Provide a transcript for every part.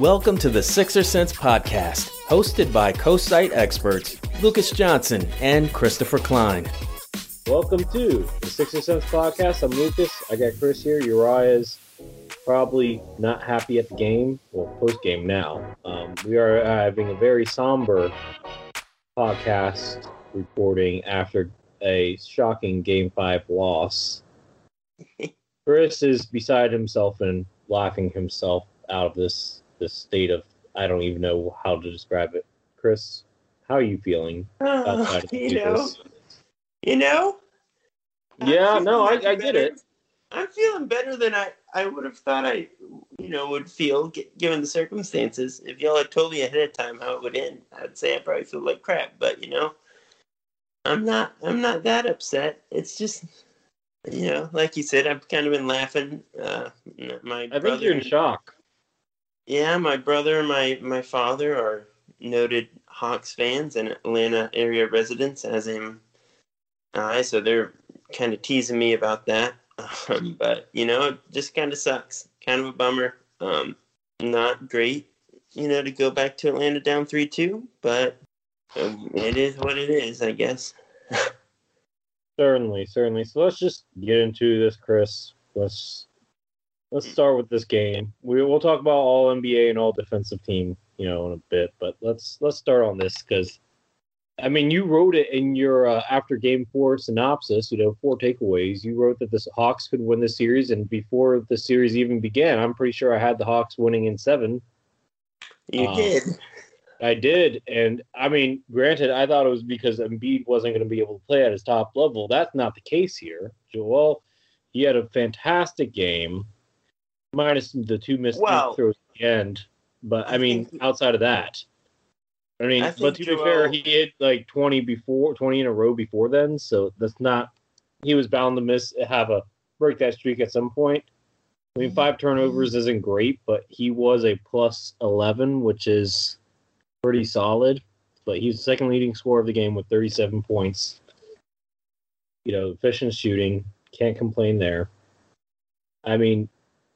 Welcome to the Sixer Sense podcast, hosted by co-site experts Lucas Johnson and Christopher Klein. Welcome to the Sixer Sense podcast. I'm Lucas. I got Chris here. Uriah's probably not happy at the game, well, post game now. Um, we are having a very somber podcast reporting after a shocking Game Five loss. Chris is beside himself and laughing himself out of this this state of I don't even know how to describe it. Chris, how are you feeling? You know, you know. Yeah, no, I, I get it. I'm feeling better than I, I would have thought I, you know, would feel given the circumstances. If y'all had told me ahead of time how it would end, I'd say I probably feel like crap. But you know, I'm not. I'm not that upset. It's just, you know, like you said, I've kind of been laughing. Uh, my I think you're in shock. Yeah, my brother and my, my father are noted Hawks fans and Atlanta area residents, as am I. So they're kind of teasing me about that. Um, but, you know, it just kind of sucks. Kind of a bummer. Um, not great, you know, to go back to Atlanta down 3 2, but um, it is what it is, I guess. certainly, certainly. So let's just get into this, Chris. Let's let's start with this game. We will talk about all NBA and all defensive team, you know, in a bit. But let's let's start on this because, I mean, you wrote it in your uh, after game four synopsis. You know, four takeaways. You wrote that the Hawks could win the series, and before the series even began, I'm pretty sure I had the Hawks winning in seven. You um, did. I did, and I mean, granted, I thought it was because Embiid wasn't going to be able to play at his top level. That's not the case here. Joel, he had a fantastic game minus the two missed well, throws at the end. But I, I mean, think, outside of that, I mean, I but to Joel, be fair, he hit like twenty before, twenty in a row before then. So that's not. He was bound to miss, have a break that streak at some point. I mean, five turnovers isn't great, but he was a plus eleven, which is pretty solid. But he's the second leading scorer of the game with thirty-seven points. You know, efficient shooting, can't complain there. I mean,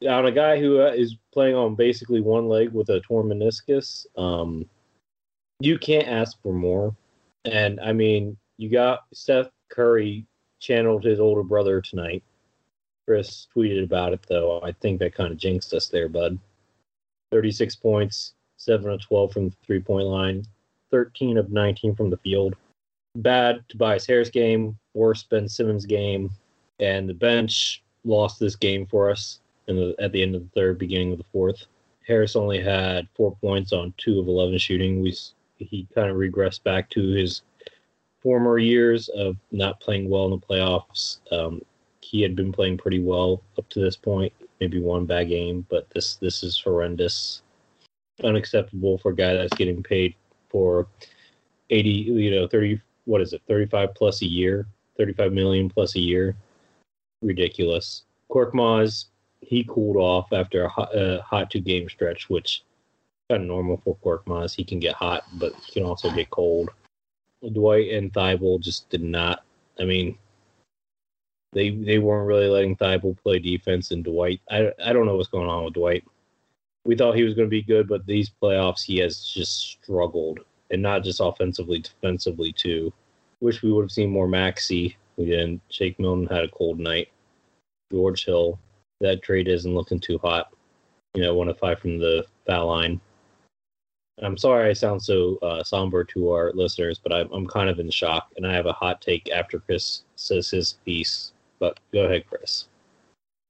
on a guy who uh, playing on basically one leg with a torn meniscus, um, you can't ask for more. And I mean, you got Seth Curry channeled his older brother tonight. Chris tweeted about it though. I think that kind of jinxed us there, bud. 36 points, 7 of 12 from the three point line, 13 of 19 from the field. Bad Tobias Harris game, worse Ben Simmons game, and the bench lost this game for us in the at the end of the third, beginning of the fourth. Harris only had four points on two of eleven shooting. We he kind of regressed back to his former years of not playing well in the playoffs. Um, he had been playing pretty well up to this point, maybe one bad game, but this this is horrendous, unacceptable for a guy that's getting paid for eighty, you know, thirty, what is it, 35 plus a year, 35 million plus a year. Ridiculous. Korkmaz, he cooled off after a hot, uh, hot two game stretch, which kind of normal for Korkmaz. He can get hot, but he can also get cold. Dwight and Thybulle just did not. I mean, they they weren't really letting Thybulle play defense, and Dwight. I I don't know what's going on with Dwight. We thought he was going to be good, but these playoffs he has just struggled, and not just offensively, defensively too. Wish we would have seen more Maxey. We didn't. Shake Milton had a cold night. George Hill. That trade isn't looking too hot. You know, one of five from the foul line. I'm sorry I sound so uh, somber to our listeners, but I'm, I'm kind of in shock, and I have a hot take after Chris says his piece. But go ahead, Chris.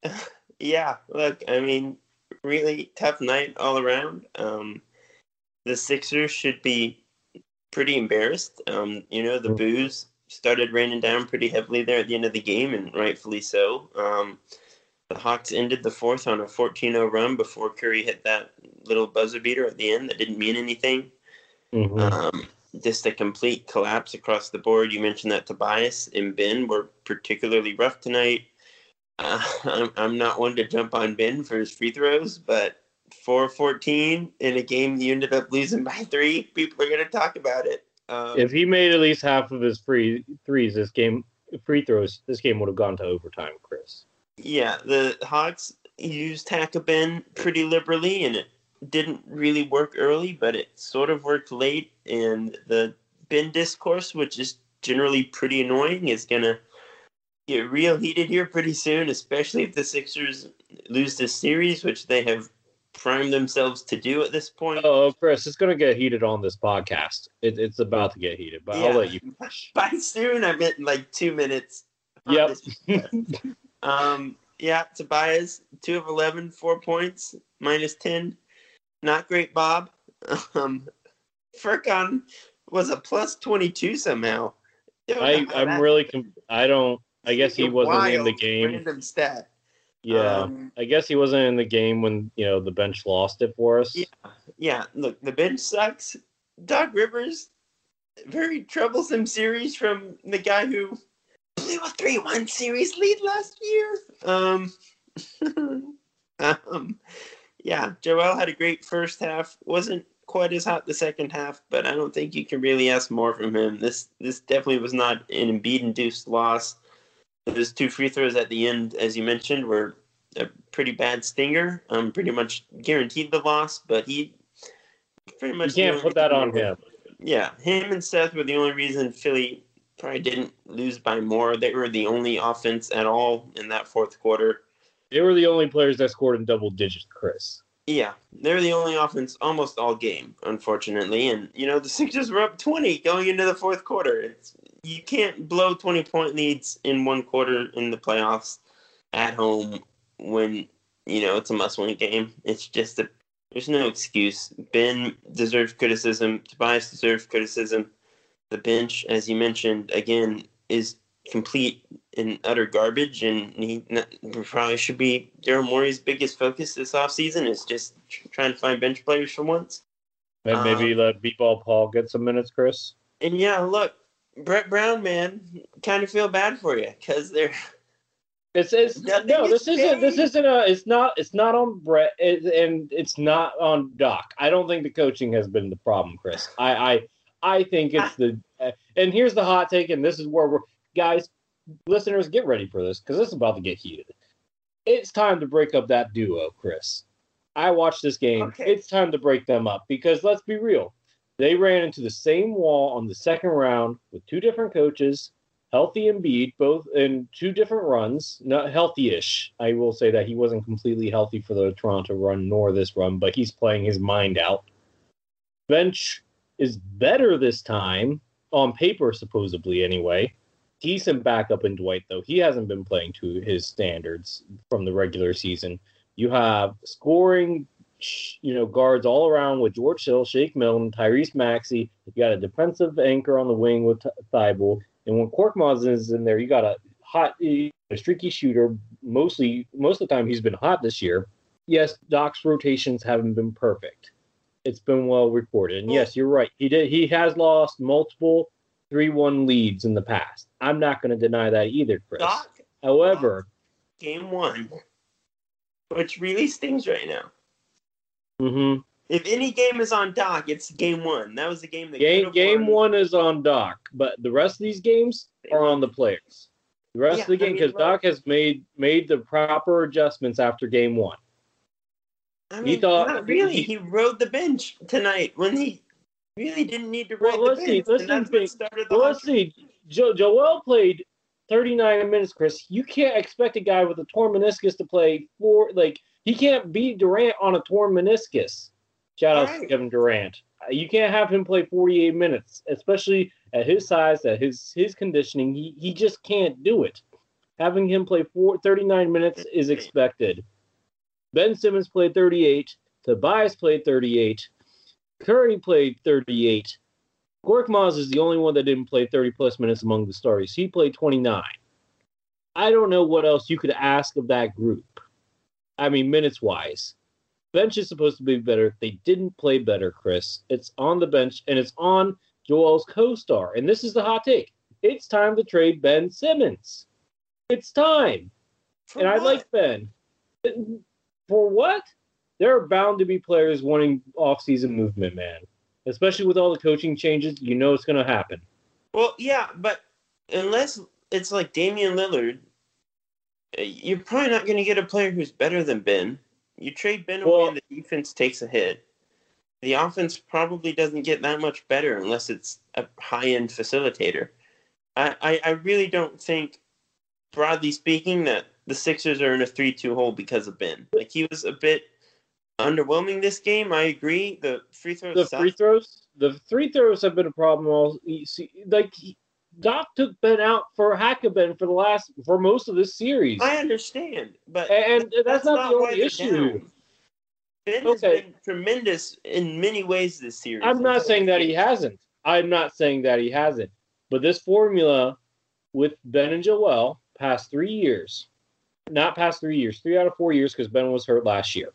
yeah, look, I mean, really tough night all around. Um, the Sixers should be pretty embarrassed. Um, you know, the mm-hmm. booze started raining down pretty heavily there at the end of the game, and rightfully so. Um, the Hawks ended the fourth on a 14 0 run before Curry hit that little buzzer beater at the end that didn't mean anything. Mm-hmm. Um, just a complete collapse across the board. You mentioned that Tobias and Ben were particularly rough tonight. Uh, I'm, I'm not one to jump on Ben for his free throws, but 4-14 in a game you ended up losing by three, people are going to talk about it. Um, if he made at least half of his free threes, this game free throws, this game would have gone to overtime, Chris. Yeah, the Hawks used Hack-a-Ben pretty liberally, and it didn't really work early, but it sort of worked late. And the Ben discourse, which is generally pretty annoying, is gonna get real heated here pretty soon, especially if the Sixers lose this series, which they have primed themselves to do at this point. Oh, Chris, it's going to get heated on this podcast. It, it's about to get heated, but yeah. I'll let you. By soon, I meant like two minutes. Yep. um, yeah, Tobias, two of 11, four points, minus 10. Not great, Bob. Um, Furkan was a plus 22 somehow. I, I'm really, com- I don't, I guess he wasn't in the game. Random stat. Yeah, um, I guess he wasn't in the game when you know the bench lost it for us. Yeah, yeah. Look, the bench sucks. Doc Rivers, very troublesome series from the guy who blew a three-one series lead last year. Um, um, yeah, Joel had a great first half. wasn't quite as hot the second half, but I don't think you can really ask more from him. This this definitely was not an Embiid-induced loss. Those two free throws at the end, as you mentioned, were a pretty bad stinger. Um, pretty much guaranteed the loss, but he pretty much you can't put that on him. Yeah, him and Seth were the only reason Philly probably didn't lose by more. They were the only offense at all in that fourth quarter. They were the only players that scored in double digits, Chris. Yeah, they're the only offense almost all game, unfortunately. And you know the Sixers were up twenty going into the fourth quarter. It's you can't blow 20 point leads in one quarter in the playoffs at home when you know it's a must win game. It's just a there's no excuse. Ben deserves criticism. Tobias deserves criticism. The bench, as you mentioned, again is complete and utter garbage, and he probably should be Daryl Morey's biggest focus this offseason is just trying to find bench players for once. And maybe um, let B-ball Paul get some minutes, Chris. And yeah, look, Brett Brown, man, kind of feel bad for you because they're. It's, it's no, this isn't this isn't a it's not it's not on Brett it, and it's not on Doc. I don't think the coaching has been the problem, Chris. I I I think it's the and here's the hot take, and this is where we're guys, listeners, get ready for this because it's about to get heated. It's time to break up that duo, Chris. I watched this game. Okay. It's time to break them up because let's be real. They ran into the same wall on the second round with two different coaches, healthy Embiid, both in two different runs, not healthy-ish. I will say that he wasn't completely healthy for the Toronto run nor this run, but he's playing his mind out. Bench is better this time on paper, supposedly anyway. Decent backup in Dwight though. He hasn't been playing to his standards from the regular season. You have scoring you know, guards all around with George Hill, Shake Milton, Tyrese Maxey. You got a defensive anchor on the wing with Thybulle. And when Korkmaz is in there, you got a hot, eh, a streaky shooter. Mostly, most of the time, he's been hot this year. Yes, Doc's rotations haven't been perfect. It's been well recorded. And yes, you're right. He did. He has lost multiple 3-1 leads in the past. I'm not going to deny that either, Chris. Doc, However, game one, which really stings right now. mhm, If any game is on Doc, it's game one. That was the game that game game won. one is on Doc, but the rest of these games are on the players. The rest Yeah, of the game mean, because look- Doc has made made the proper adjustments after game one. I He mean, thought- not really. he- He rode the bench tonight when he really didn't need to Well, ride let's the see, bench. let's and that's see, what started the Well, let's see. Jo- Joel played 39 minutes, Chris. You can't expect a guy with a torn meniscus to play four. Like he can't beat Durant on a torn meniscus. Shout out to Kevin Durant. Uh, You can't have him play 48 minutes, especially at his size, at his his conditioning. He he just can't do it. Having him play four, 39 minutes is expected. Ben Simmons played 38. Tobias played 38. Curry played 38. Korkmaz is the only one that didn't play 30 plus minutes among the starters. He played 29. I don't know what else you could ask of that group. I mean, minutes wise. Bench is supposed to be better. They didn't play better, Chris. It's on the bench and it's on Joel's co star. And this is the hot take. It's time to trade Ben Simmons. It's time. For and I like Ben. For what? There are bound to be players wanting off-season movement, man. Especially with all the coaching changes, you know it's going to happen. Well, yeah, but unless it's like Damian Lillard, uh, you're probably not going to get a player who's better than Ben. You trade Ben away and the defense takes a hit. The offense probably doesn't get that much better unless it's a high end facilitator. I, I, I really don't think, broadly speaking, that the Sixers are in a 3 2 hole because of Ben. Like, he was a bit underwhelming this game. I agree. The free throws The free throws, the free throws have been a problem. All see, like he- Doc took Ben out for Hack-a-Ben for the last for most of this series, I understand, but and that's, not, the only issue. down. Ben has been tremendous in many ways this series. I'm not saying that he hasn't. I'm not saying that he hasn't. But this formula with Ben and Joel past three years, not past three years, three out of four years because Ben was hurt last year.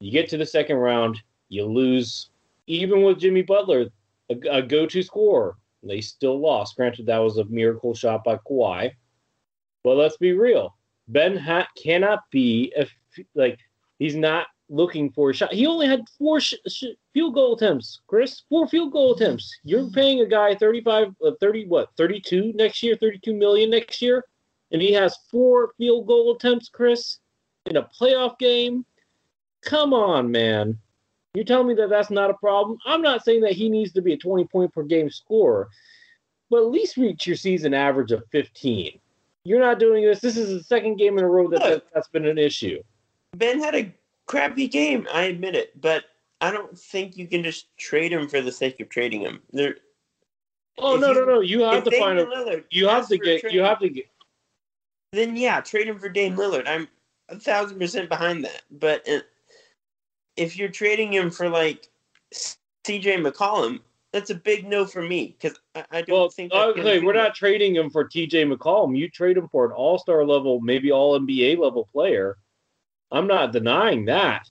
You get to the second round, you lose. Even with Jimmy Butler, a, a go-to scorer, they still lost. Granted, that was a miracle shot by Kawhi. But let's be real. Ben ha- cannot be a like he's not looking for a shot. He only had four sh- sh- field goal attempts, Chris. Four field goal attempts. You're paying a guy 35, uh, 30, what, 32 next year, 32 million next year, and he has four field goal attempts, Chris, in a playoff game. Come on, man. You're telling me that that's not a problem? I'm not saying that he needs to be a 20 point per game scorer, but at least reach your season average of 15. You're not doing this. This is the second game in a row that, that that's been an issue. Ben had a crappy game. I admit it, but I don't think you can just trade him for the sake of trading him. There, Oh no, you- no, no! You have to find a. Lillard You have to get. You have to get. Then yeah, trade him for Dame Lillard. I'm a thousand percent behind that. But uh, if you're trading him for like C.J. McCollum, that's a big no for me because I, I don't Well, think. gonna okay, we're not trading him for C.J. McCollum. You trade him for an All-Star level, maybe All NBA level player. I'm not denying that.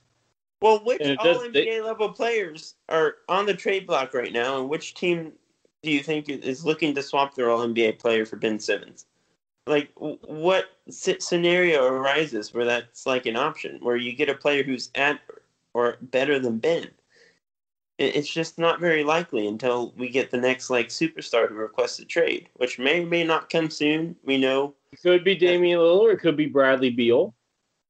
Well, which all NBA they- level players are on the trade block right now, and which team do you think is looking to swap their all NBA player for Ben Simmons? Like, what scenario arises where that's like an option, where you get a player who's at or better than Ben? It's just not very likely until we get the next like superstar who requests a trade, which may or may not come soon. We know It could be Damian Lillard. It could be Bradley Beal.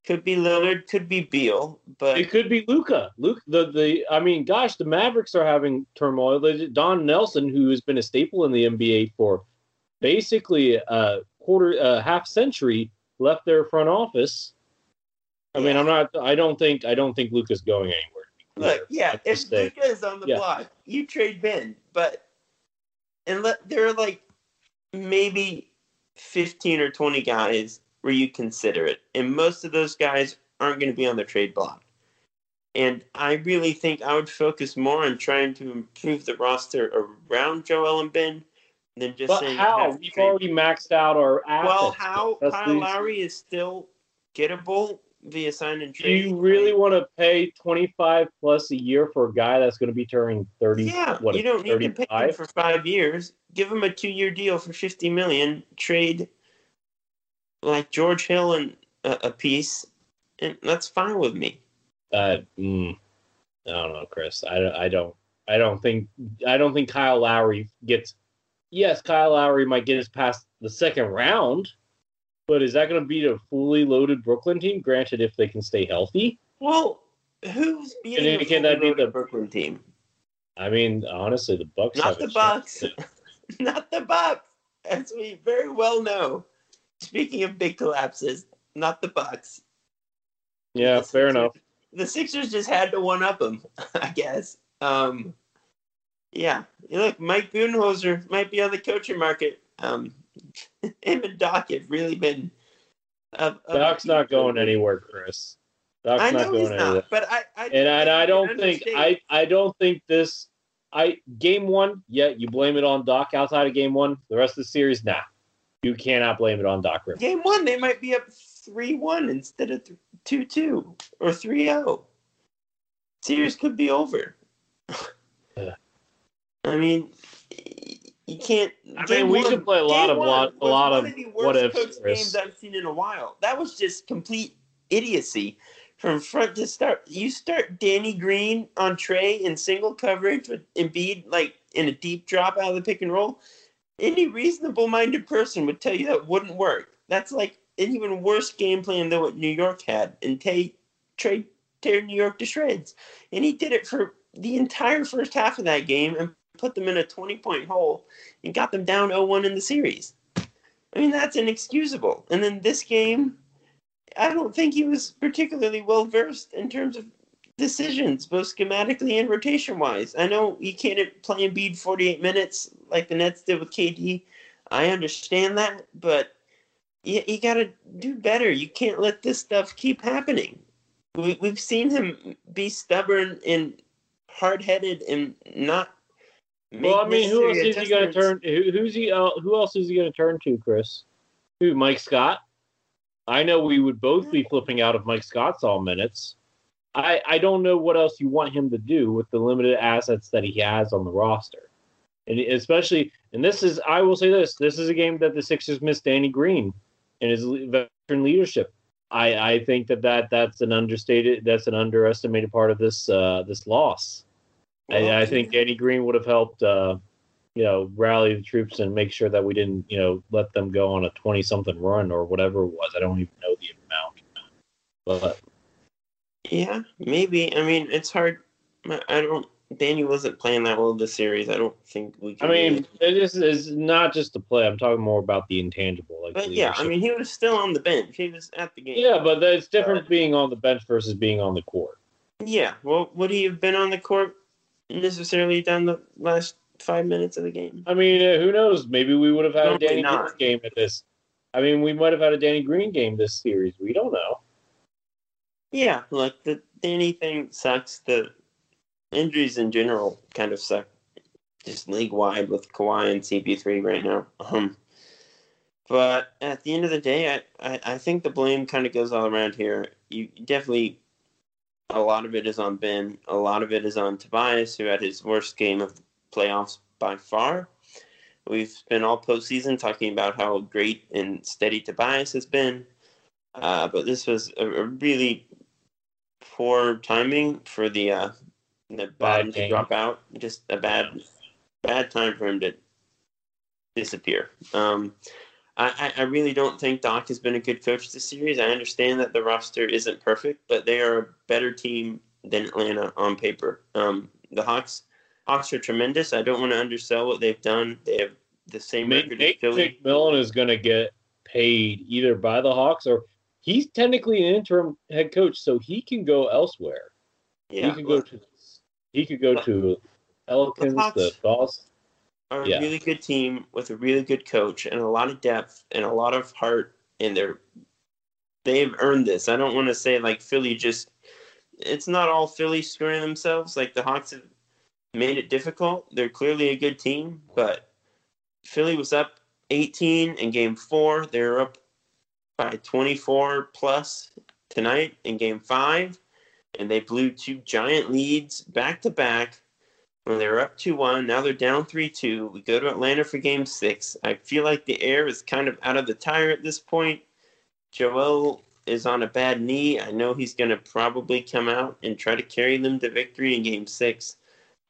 could be Lillard, could be Beal, but It could be Luka. Luke, the the. I mean, gosh, the Mavericks are having turmoil. Don Nelson, who has been a staple in the NBA for basically a quarter, a half century, left their front office. I mean, I'm not. I don't think. I don't think Luka's going anywhere. Look, yeah, if. Luca is on the Yeah. block, you trade Ben, but and let there are like maybe fifteen or twenty guys where you consider it, and most of those guys aren't going to be on the trade block. And I really think I would focus more on trying to improve the roster around Joel and Ben than just But saying how? We've trade already maxed out our assets. well, how That's Kyle Lowry is still gettable via sign and Do you really want to pay twenty five plus a year for a guy that's going to be turning thirty? Yeah, what, you don't need to pay him for five years. Give him a two-year deal for fifty million. Trade like George Hill and a, a piece, and that's fine with me. Uh, mm, I don't know, Chris. I, don't- I don't. I don't think. I don't think Kyle Lowry gets. Yes, Kyle Lowry might get us past the second round, but is that going to beat a fully loaded Brooklyn team? Granted, if they can stay healthy. Well, who's beating then a can that be the- Brooklyn team? I mean, honestly, the Bucks Not the Bucks. Not the Bucks, as we very well know. Speaking of big collapses, not the Bucks. Yeah, The fair Sixers- enough. The Sixers just had to one up them, I guess. Um, yeah, you look, Mike Budenholzer might be on the coaching market. Um, him and Doc have really been. Uh, uh, Doc's not going anywhere, Chris. Doc's I not going he's anywhere. not, but I, I and I, and I don't think. I I don't think this I game one. Yeah, you blame it on Doc outside of game one. The rest of the series, nah, you cannot blame it on Doc Rivers. game one they might be up three one instead of two two or 3-0. Series could be over. I mean, you can't. I mean, we one- should play a lot of lot a lot of the what worst ifs, games I've seen in a while. That was just complete idiocy from front to start. You start Danny Green on Trae in single coverage with Embiid like in a deep drop out of the pick and roll. Any reasonable minded person would tell you that wouldn't work. That's like an even worse game plan than what New York had and Tay Trae tear New York to shreds. And he did it for the entire first half of that game and put them in a 20 point hole and got them down 0 1 in the series. I mean, that's inexcusable. And then this game, I don't think he was particularly well versed in terms of decisions, both schematically and rotation wise. I know you can't play and Embiid 48 minutes like the Nets did with KD. I understand that, but you, you got to do better. You can't let this stuff keep happening. We, we've seen him be stubborn and hard headed and not. Well, I mean, who else is he going to turn? Who, who's he? Uh, who else is he going to turn to, Chris? Who? Mike Scott. I know we would both be flipping out if Mike Scott's all minutes. I I don't know what else you want him to do with the limited assets that he has on the roster, and especially and this is I will say this: this is a game that the Sixers missed Danny Green and his veteran leadership. I I think that that that's an understated, that's an underestimated part of this uh, this loss. Well, I, I think Danny Green would have helped, uh, you know, rally the troops and make sure that we didn't, you know, let them go on a twenty-something run or whatever it was. I don't even know the amount, but Yeah, maybe. I mean, it's hard. I don't. Danny wasn't playing that well this series. I don't think we. I mean, this is not just the play. I'm talking more about the intangible. Like, but yeah, I mean, he was still on the bench. He was at the game. yeah, but it's different being on the bench versus being on the court. Yeah. Well, would he have been on the court necessarily down the last five minutes of the game? I mean, uh, who knows? Maybe we would have had Probably a Danny. Green game at this. I mean, we might have had a Danny Green game this series. We don't know. Yeah. Look, the Danny thing sucks. The injuries in general kind of suck. Just league wide with Kawhi and CP3 right now. Um, but at the end of the day, I, I, I think the blame kind of goes all around here. You definitely, a lot of it is on Ben. A lot of it is on Tobias, who had his worst game of the playoffs by far. We've spent all postseason talking about how great and steady Tobias has been. Uh, but this was a, a really poor timing for the uh, the bottom to drop out. Just a bad bad time for him to disappear. Um, I, I really don't think Doc has been a good coach this series. I understand that the roster isn't perfect, but they are a better team than Atlanta on paper. Um, the Hawks Hawks are tremendous. I don't want to undersell what they've done. They have the same Nate, record as Nate Philly. McMillan is going to get paid either by the Hawks or he's technically an interim head coach, so he can go elsewhere. Yeah, he could go to he could go to Pelicans, Hawks- the. Are Yeah. a really good team with a really good coach and a lot of depth and a lot of heart and they're they've earned this. I don't want to say like Philly just it's not all Philly screwing themselves. Like the Hawks have made it difficult. They're clearly a good team, but Philly was up 18 in game 4. They were up by 24 plus tonight in game five, and they blew two giant leads back to back when they were up 2 1. Now they're down 3 2. We go to Atlanta for game six. I feel like the air is kind of out of the tire at this point. Joel is on a bad knee. I know he's going to probably come out and try to carry them to victory in game six.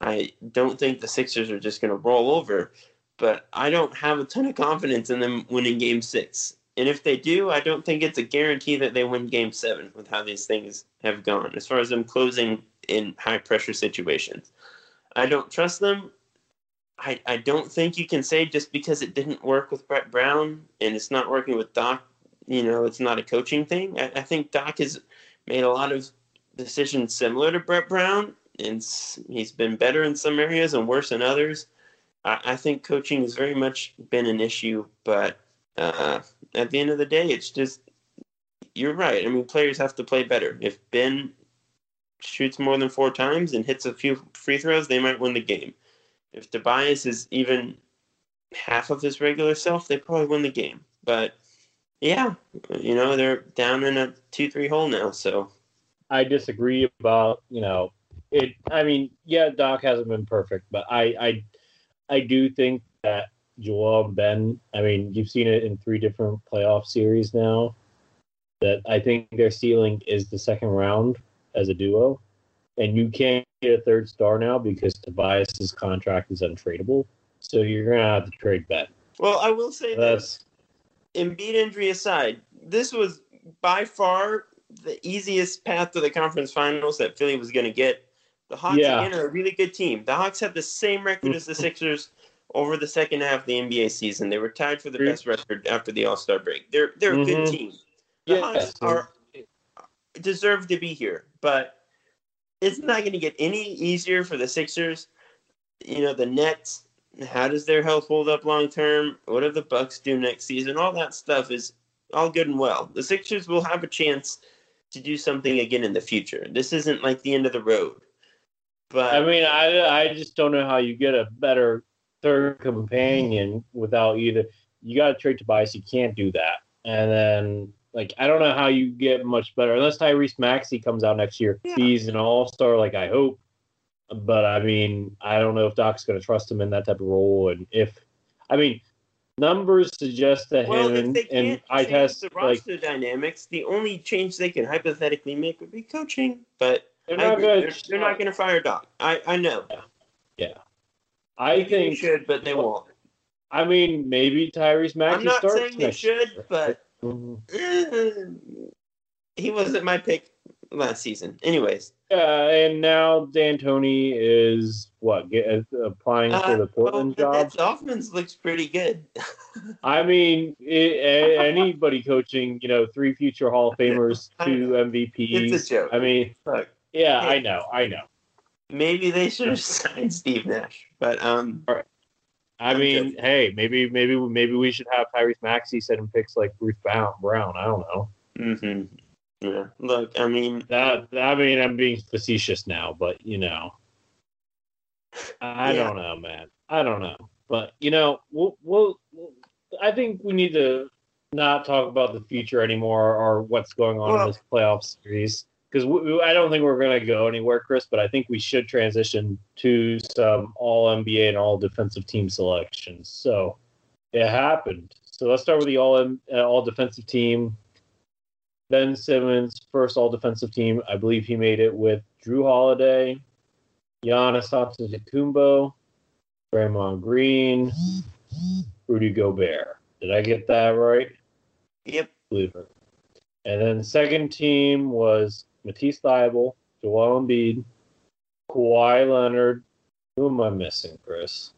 I don't think the Sixers are just going to roll over, but I don't have a ton of confidence in them winning game six. And if they do, I don't think it's a guarantee that they win game seven with how these things have gone, as far as them closing in high pressure situations. I don't trust them. I, I don't think you can say just because it didn't work with Brett Brown and it's not working with Doc, you know, it's not a coaching thing. I, I think Doc has made a lot of decisions similar to Brett Brown, and he's been better in some areas and worse in others. I, I think coaching has very much been an issue, but uh, at the end of the day, it's just you're right. I mean, players have to play better. If Ben shoots more than four times and hits a few free throws, they might win the game. If Tobias is even half of his regular self, they probably win the game. But yeah, you know, they're down in a 2 3 hole now. So I disagree about, you know, it. I mean, yeah, Doc hasn't been perfect, but I, I, I do think that Joel and Ben, I mean, you've seen it in three different playoff series now, that I think their ceiling is the second round as a duo, and you can't get a third star now because Tobias's contract is untradeable. So you're gonna have to trade Ben. Well, I will say That's, this: Embiid injury aside, this was by far the easiest path to the conference finals that Philly was going to get. The Hawks yeah. again are a really good team. The Hawks have the same record as the Sixers over the second half of the NBA season. They were tied for the best record after the All Star break. They're they're a mm-hmm. good team. The Hawks are deserve to be here, but it's not going to get any easier for the Sixers. You know, the Nets. How does their health hold up long term? What do the Bucks do next season? All that stuff is all good and well. The Sixers will have a chance to do something again in the future. This isn't like the end of the road. But I mean, I I just don't know how you get a better third companion without either. You got to trade Tobias. You can't do that. And then like I don't know how you get much better unless Tyrese Maxey comes out next year. Yeah. He's an all star, like I hope. But I mean, I don't know if Doc's going to trust him in that type of role, and if I mean, numbers suggest that well, him and, and I test the roster like, dynamics. The only change they can hypothetically make would be coaching, but they're not going. They're, they're, not going to fire Doc. I I know. Yeah. yeah. I maybe think they should, but they won't. I mean, maybe Tyrese Maxey. starts. I'm not saying they should, year. but. He wasn't my pick last season. Anyways. Yeah, and now D'Antoni is what get, uh, applying uh, for the Portland well, job. Dolphins looks pretty good. I mean, it, anybody coaching, you know, three future Hall of Famers, two MVPs. It's a joke. I mean, Look, yeah, hey, I know, I know. Maybe they should have signed Steve Nash, but um. All right. I mean, hey, maybe maybe maybe we should have Tyrese Maxey send picks like Bruce Brown. I don't know. Mm-hmm. Yeah. Look, I mean that. I mean, I'm being facetious now, but you know, I yeah. don't know, man. I don't know, but you know, we'll, we'll, we'll I think we need to not talk about the future anymore or what's going on well, in this playoff series because I don't think we're going to go anywhere, Chris. But I think we should transition to some All NBA and All Defensive Team selections. So it happened. So let's start with the All uh, All Defensive Team. Ben Simmons, first All Defensive Team. I believe he made it with Jrue Holiday, Giannis Antetokounmpo, Draymond Green, Rudy Gobert. Did I get that right? Yep. Believe it. And then the second team was Matisse Thybulle, Joel Embiid, Kawhi Leonard. Who am I missing, Chris?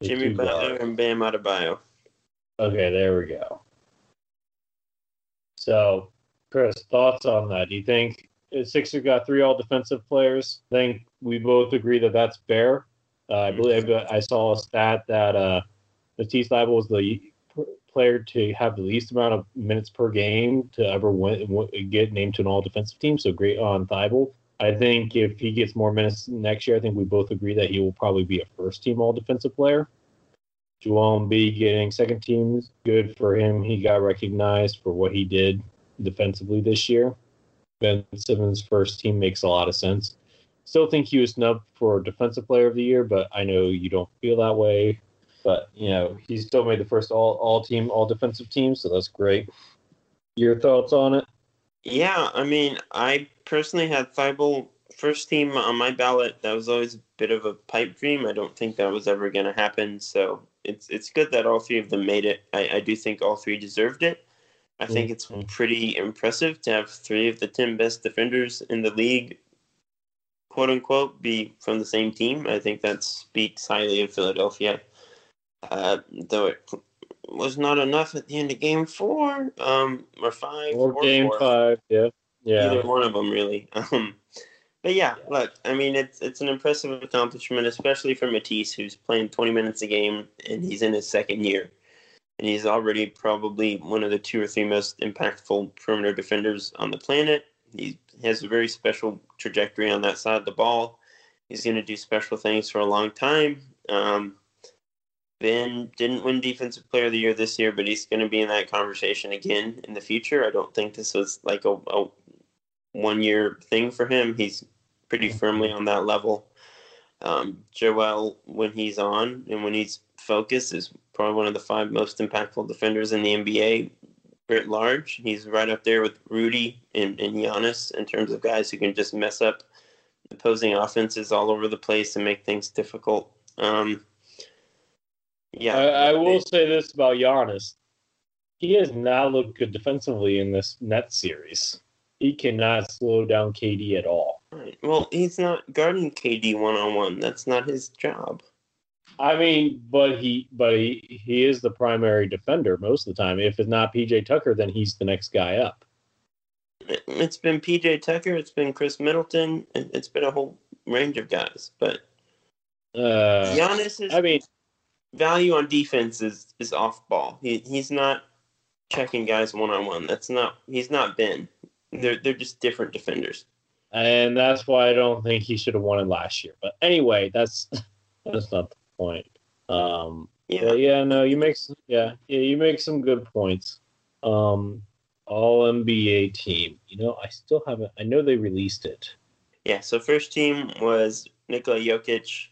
The Jimmy Butler and Bam Adebayo. Okay, there we go. So, Chris, thoughts on that? Do you think Sixers got three all defensive players? I think we both agree that that's fair. Uh, I believe I saw a stat that uh, Matisse Thybulle was the player to have the least amount of minutes per game to ever win, get named to an all defensive team. So great on Thybulle. I think if he gets more minutes next year, I think we both agree that he will probably be a first team all defensive player. Joel Embiid getting second teams, good for him. He got recognized for what he did defensively this year. Ben Simmons' first team makes a lot of sense. Still think he was snubbed for Defensive Player of the Year, but I know you don't feel that way. But you know, he still made the first all all team, all defensive team, so that's great. Your thoughts on it? Yeah, I mean, I personally had Thybulle first team on my ballot. That was always a bit of a pipe dream. I don't think that was ever going to happen. So it's it's good that all three of them made it. I, I do think all three deserved it. I think it's Mhm. pretty impressive to have three of the 10 best defenders in the league, quote unquote, be from the same team. I think that speaks highly of Philadelphia. Uh, though it was not enough at the end of game four um, or five Or or game four. five, yeah, yeah. Either one of them, really. Um, but yeah, look, I mean, it's it's an impressive accomplishment, especially for Matisse, who's playing 20 minutes a game and he's in his second year, and he's already probably one of the two or three most impactful perimeter defenders on the planet. He has a very special trajectory on that side of the ball. He's going to do special things for a long time. Um, Ben didn't win Defensive Player of the Year this year, but he's going to be in that conversation again in the future. I don't think this was like a, a one year thing for him. He's pretty firmly on that level. Um, Joel, when he's on and when he's focused, is probably one of the five most impactful defenders in the NBA writ large. He's right up there with Rudy and, and Giannis in terms of guys who can just mess up opposing offenses all over the place and make things difficult. Um, yeah, I, I will say this about Giannis. He has not looked good defensively in this net series. He cannot slow down KD at all. Right. Well, he's not guarding KD one on one. That's not his job. I mean, but he but he, he is the primary defender most of the time. If it's not PJ Tucker, then he's the next guy up. It- It's been PJ Tucker. It's been Khris Middleton. it- It's been a whole range of guys. But Uh, Giannis's I mean, value on defense is, is off ball. He, he's not checking guys one on one. That's not. He's not Ben. They're they're just different defenders. and that's why I don't think he should have won it last year. But anyway, that's that's not the point. Um, Yeah. Yeah, no, you make some, yeah, yeah, you make some good points. Um, all NBA team. You know, I still haven't. I know they released it. Yeah, so first team was Nikola Jokic,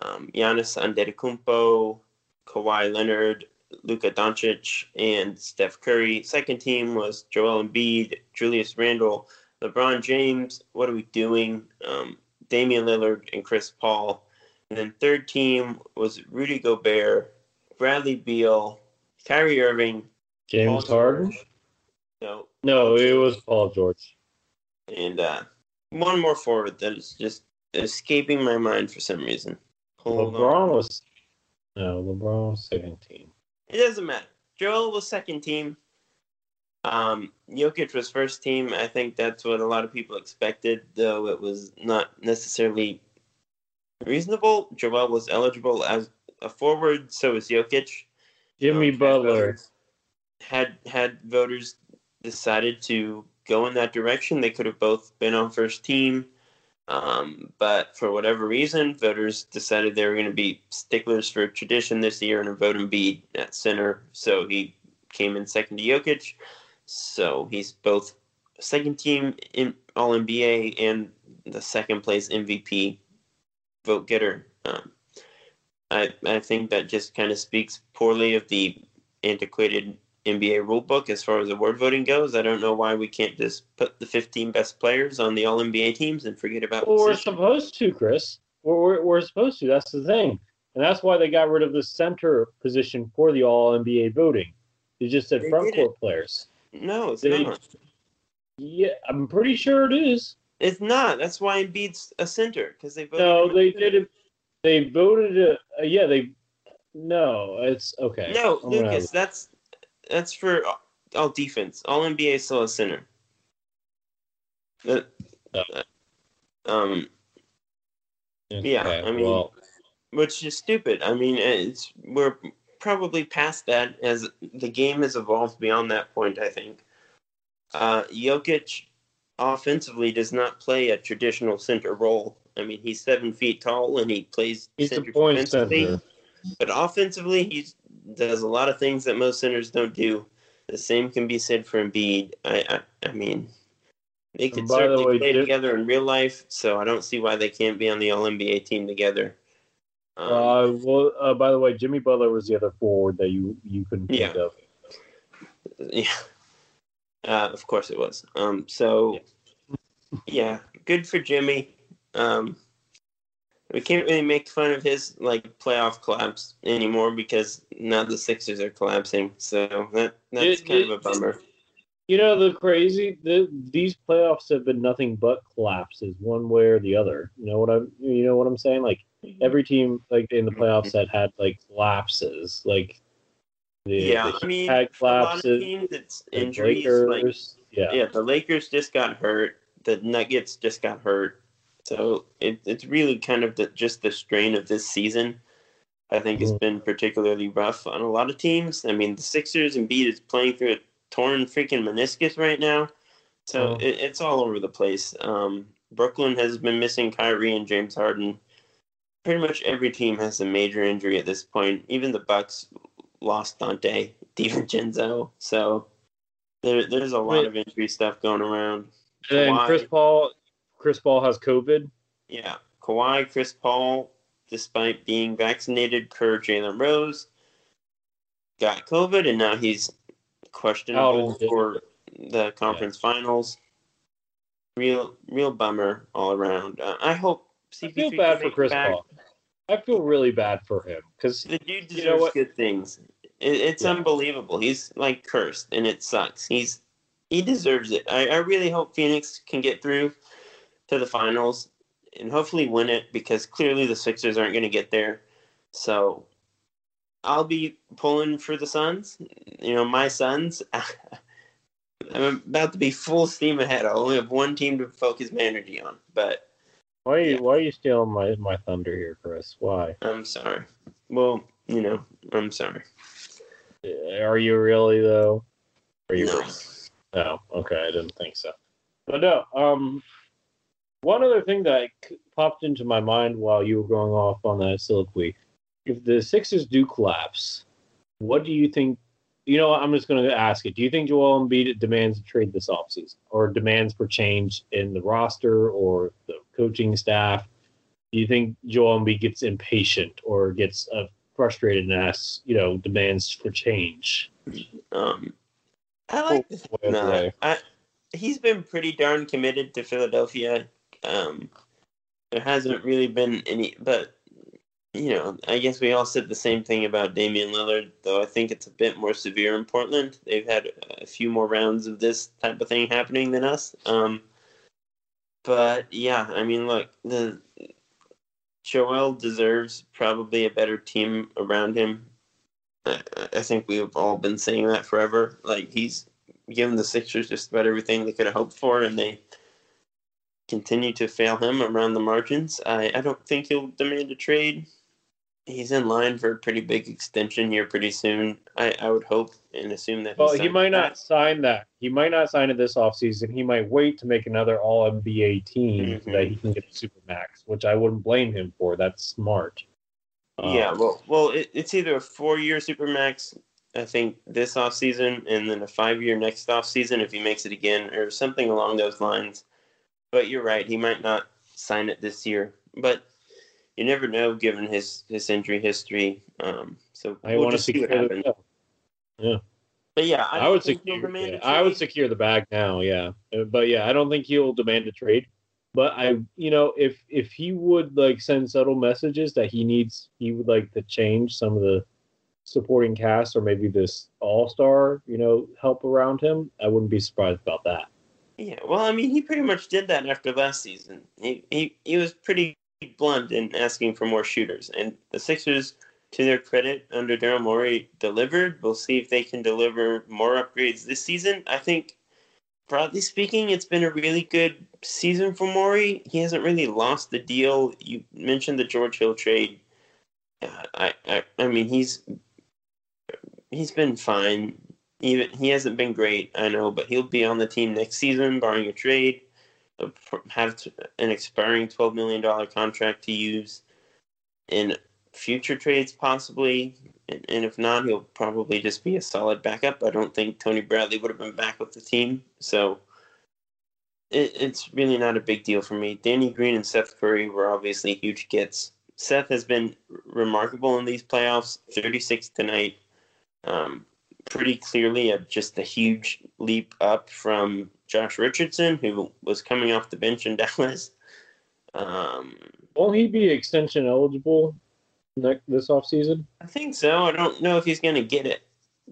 um, Giannis Antetokounmpo, Kawhi Leonard, Luka Doncic, and Steph Curry. Second team was Joel Embiid, Julius Randle, LeBron James. What are we doing? Um, Damian Lillard and Chris Paul. And then third team was Rudy Gobert, Bradley Beal, Kyrie Irving, James Paul Harden. George. No, No, it was Paul George. and uh, one more forward that is just escaping my mind for some reason. Hold LeBron on. was no LeBron second team. It doesn't matter. Joel was second team. Um, Jokic was first team. I think that's what a lot of people expected, though it was not necessarily reasonable. Joel was eligible as a forward, so was Jokic. Jimmy Butler. Had had voters decided to go in that direction, they could have both been on first team. Um, but for whatever reason, voters decided they were going to be sticklers for tradition this year and vote Embiid at center. So he came in second to Jokic. So he's both second team in All NBA and the second place MVP vote getter. Um, I I think that just kind of speaks poorly of the antiquated NBA rulebook as far as award voting goes. I don't know why we can't just put the 15 best players on the All NBA teams and forget about. Well, we're position. supposed to, Chris. We're, we're, we're supposed to. That's the thing. And that's why they got rid of the center position for the All NBA voting. They just said They front did court players. No, it's They- not. Yeah, I'm pretty sure it is. It's not. That's why Embiid's a center because they voted. No, they didn't. They voted. it- Uh, yeah, they. No, it's okay. No, I'm gonna- Lucas, that's that's for all defense. All NBA is still a center. That, Oh. um, yeah, Okay, I mean- well, which is stupid. I mean, it's we're probably past that as the game has evolved beyond that point. I think. Uh, Jokic offensively does not play a traditional center role. I mean, he's seven feet tall and he plays he's the center point defensively. center. But offensively, he does a lot of things that most centers don't do. The same can be said for Embiid. I, I, I mean, They could by the certainly way, play Jim- together in real life, so I don't see why they can't be on the All NBA team together. Um, Uh, well, uh, by the way, Jimmy Butler was the other forward that you you couldn't think Yeah. of. yeah, uh, of course it was. Um, so yeah, good for Jimmy. Um, we can't really make fun of his like playoff collapse anymore because now the Sixers are collapsing. So that that's It- kind it- of a bummer. You know the crazy the these playoffs have been nothing but collapses, one way or the other. You know what I'm you know what I'm saying? Like every team like in the playoffs that had like collapses, like the, Yeah, the I mean, had for a lot of collapses, teams, it's injuries. Like Lakers, yeah. yeah, the Lakers just got hurt. The Nuggets just got hurt. So it, it's really kind of the, just the strain of this season. I think it's Mhm. been particularly rough on a lot of teams. I mean, the Sixers and Beat is playing through a torn freaking meniscus right now. So Mhm. it, it's all over the place. Um, Brooklyn has been missing Kyrie and James Harden. Pretty much every team has a major injury at this point. Even the Bucks lost Donte DiVincenzo. So there, there's a lot of injury stuff going around. And Kawhi. Chris Paul Chris Paul has COVID. Yeah, Kawhi, Chris Paul, despite being vaccinated, per Jalen Rose got COVID, and now he's questionable for the conference finals. Real, real bummer all around. Uh, I hope CP3 I feel bad for Chris back. Paul. I feel really bad for him because The dude deserves You know good things. It, it's Yeah. unbelievable. He's like cursed, and it sucks. He's he deserves it. I, I really hope Phoenix can get through to the finals and hopefully win it because clearly the Sixers aren't going to get there. So I'll be pulling for the Suns. You know, my Suns. I'm about to be full steam ahead. I only have one team to focus my energy on, but why are you Yeah. why are you stealing my my thunder here, Chris? Why? I'm sorry. Well, you know, I'm sorry. Are you really though? Are you? No. really? Oh, okay. I didn't think so. But no. Um, one other thing that c- popped into my mind while you were going off on that soliloquy: if the Sixers do collapse, what do you think? You know, what, I'm just going to ask it. Do you think Joel Embiid demands a trade this offseason, or demands for change in the roster or the coaching staff? Do you think Joel Embiid gets impatient or gets uh, frustrated and asks, you know, demands for change? Um, I like this. Way No. I, he's been pretty darn committed to Philadelphia. Um, there hasn't really been any, but you know, I guess we all said the same thing about Damian Lillard, though I think it's a bit more severe in Portland. They've had a few more rounds of this type of thing happening than us. Um, but yeah, I mean, look, the Joel deserves probably a better team around him. I, I think we've all been saying that forever. Like he's given the Sixers just about everything they could have hoped for, and they continue to fail him around the margins. I, I don't think he'll demand a trade. He's in line for a pretty big extension here pretty soon. I, I would hope and assume that. Well, he might not that. sign that. He might not sign it this offseason. He might wait to make another All NBA team so Mhm. that he can get a super max, which I wouldn't blame him for. That's smart. Yeah, Um, well, well, it, it's either a four-year super max. I think, this offseason, and then a five-year next offseason if he makes it again, or something along those lines. But you're right; he might not sign it this year, but you never know, given his his injury history. Um, so I we'll want to see what happens. the. But yeah, I, I, would secure. yeah, I would secure the bag now. Yeah, Uh, but yeah, I don't think he'll demand a trade. But I, you know, if if he would like send subtle messages that he needs, he would like to change some of the supporting cast or maybe this all star, you know, help around him. I wouldn't be surprised about that. Yeah, well, I mean, he pretty much did that after last season. He he, he was pretty blunt in asking for more shooters, and the Sixers, to their credit, under Daryl Morey, delivered. We'll see if they can deliver more upgrades this season. I think, broadly speaking, it's been a really good season for Morey. He hasn't really lost the deal. You mentioned the George Hill trade. Uh, I, I I mean, he's he's been fine even he hasn't been great, I know, but he'll be on the team next season, barring a trade. Have an expiring twelve million dollar contract to use in future trades, possibly. And, and if not, he'll probably just be a solid backup. I don't think Tony Bradley would have been back with the team, so it, it's really not a big deal for me. Danny Green and Seth Curry were obviously huge gets. Seth has been remarkable in these playoffs. 36 tonight. Um, pretty clearly a, just a huge leap up from Josh Richardson, who was coming off the bench in Dallas. Um, Won't he be extension eligible next this offseason? I think so. I don't know if he's going to get it.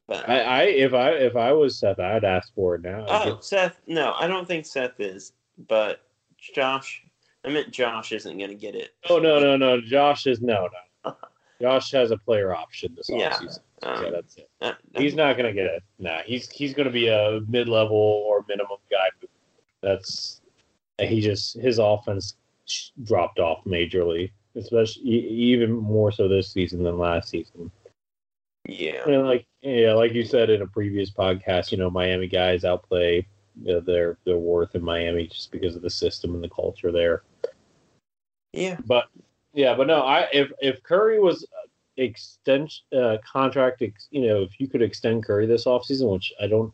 But I, I if I if I was Seth, I'd ask for it now. oh, Seth, no, I don't think Seth is. But Josh, I meant Josh isn't going to get it. Oh no no no! Josh is no no. Josh has a player option this Yeah, offseason. Um, yeah, that's it. Uh, He's not gonna get it. Nah, he's he's gonna be a mid level or minimum guy. That's he just his offense dropped off majorly, especially even more so this season than last season. yeah. And like yeah, like you said in a previous podcast, you know, Miami guys outplay you know, their their worth in Miami just because of the system and the culture there. Yeah. But yeah, but no, I if if Curry was extension uh, contract, ex, you know, if you could extend Curry this offseason, which I don't.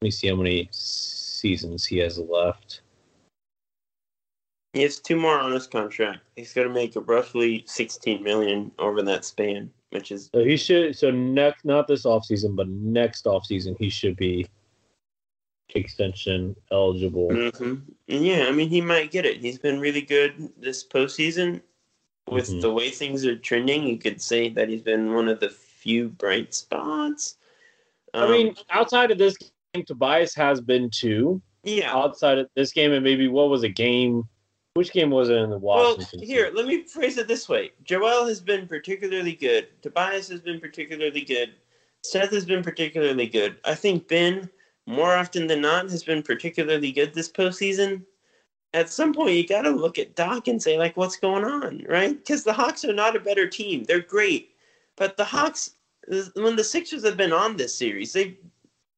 Let me see how many seasons he has left. He has two more on his contract. He's going to make roughly 16 million over that span, which is So he should. So next, not this offseason, but next offseason, he should be extension eligible. hmm And yeah, I mean, he might get it. He's been really good this postseason. With Mhm. the way things are trending, you could say that he's been one of the few bright spots. I mean, outside of this game, Tobias has been too. yeah. Outside of this game, and maybe what was a game? Which game was it in the watch? Well, Washington? here, let me phrase it this way. Joel has been particularly good. Tobias has been particularly good. Seth has been particularly good. I think Ben, more often than not, has been particularly good this postseason. At some point, you got to look at Doc and say, like, what's going on, right? Because the Hawks are not a better team. They're great. But the Hawks, when the Sixers have been on this series, they've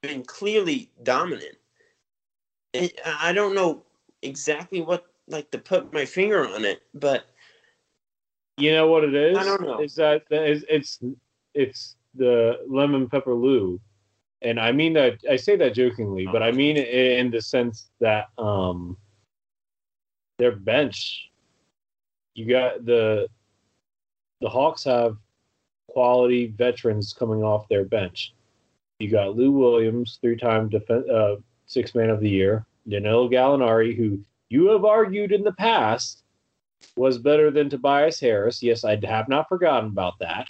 been clearly dominant. It, I don't know exactly what like to put my finger on it, but You know what it is? I don't know. Is that is it's it's the lemon pepper Lou, and I mean that I say that jokingly, but I mean it in the sense that um their bench. You got the the Hawks have quality veterans coming off their bench. You got Lou Williams, three-time defen uh, six man of the year. Danilo Gallinari, who you have argued in the past was better than Tobias Harris. Yes, I have not forgotten about that.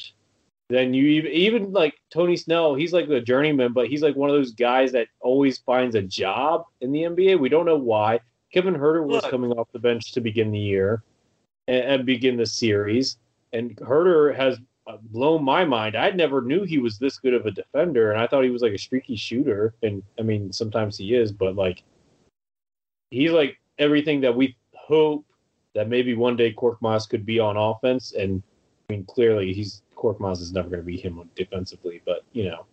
Then you even, even like Tony Snell, he's like the journeyman, but he's like one of those guys that always finds a job in the NBA. We don't know why. Kevin Huerter was Look. coming off the bench to begin the year and, and begin the series, and Huerter has uh, blown my mind. I never knew he was this good of a defender, and I thought he was like a streaky shooter. And I mean, sometimes he is, but like he's like everything that we hope that maybe one day Korkmaz could be on offense. And I mean, clearly he's Korkmaz is never going to be him defensively, but you know,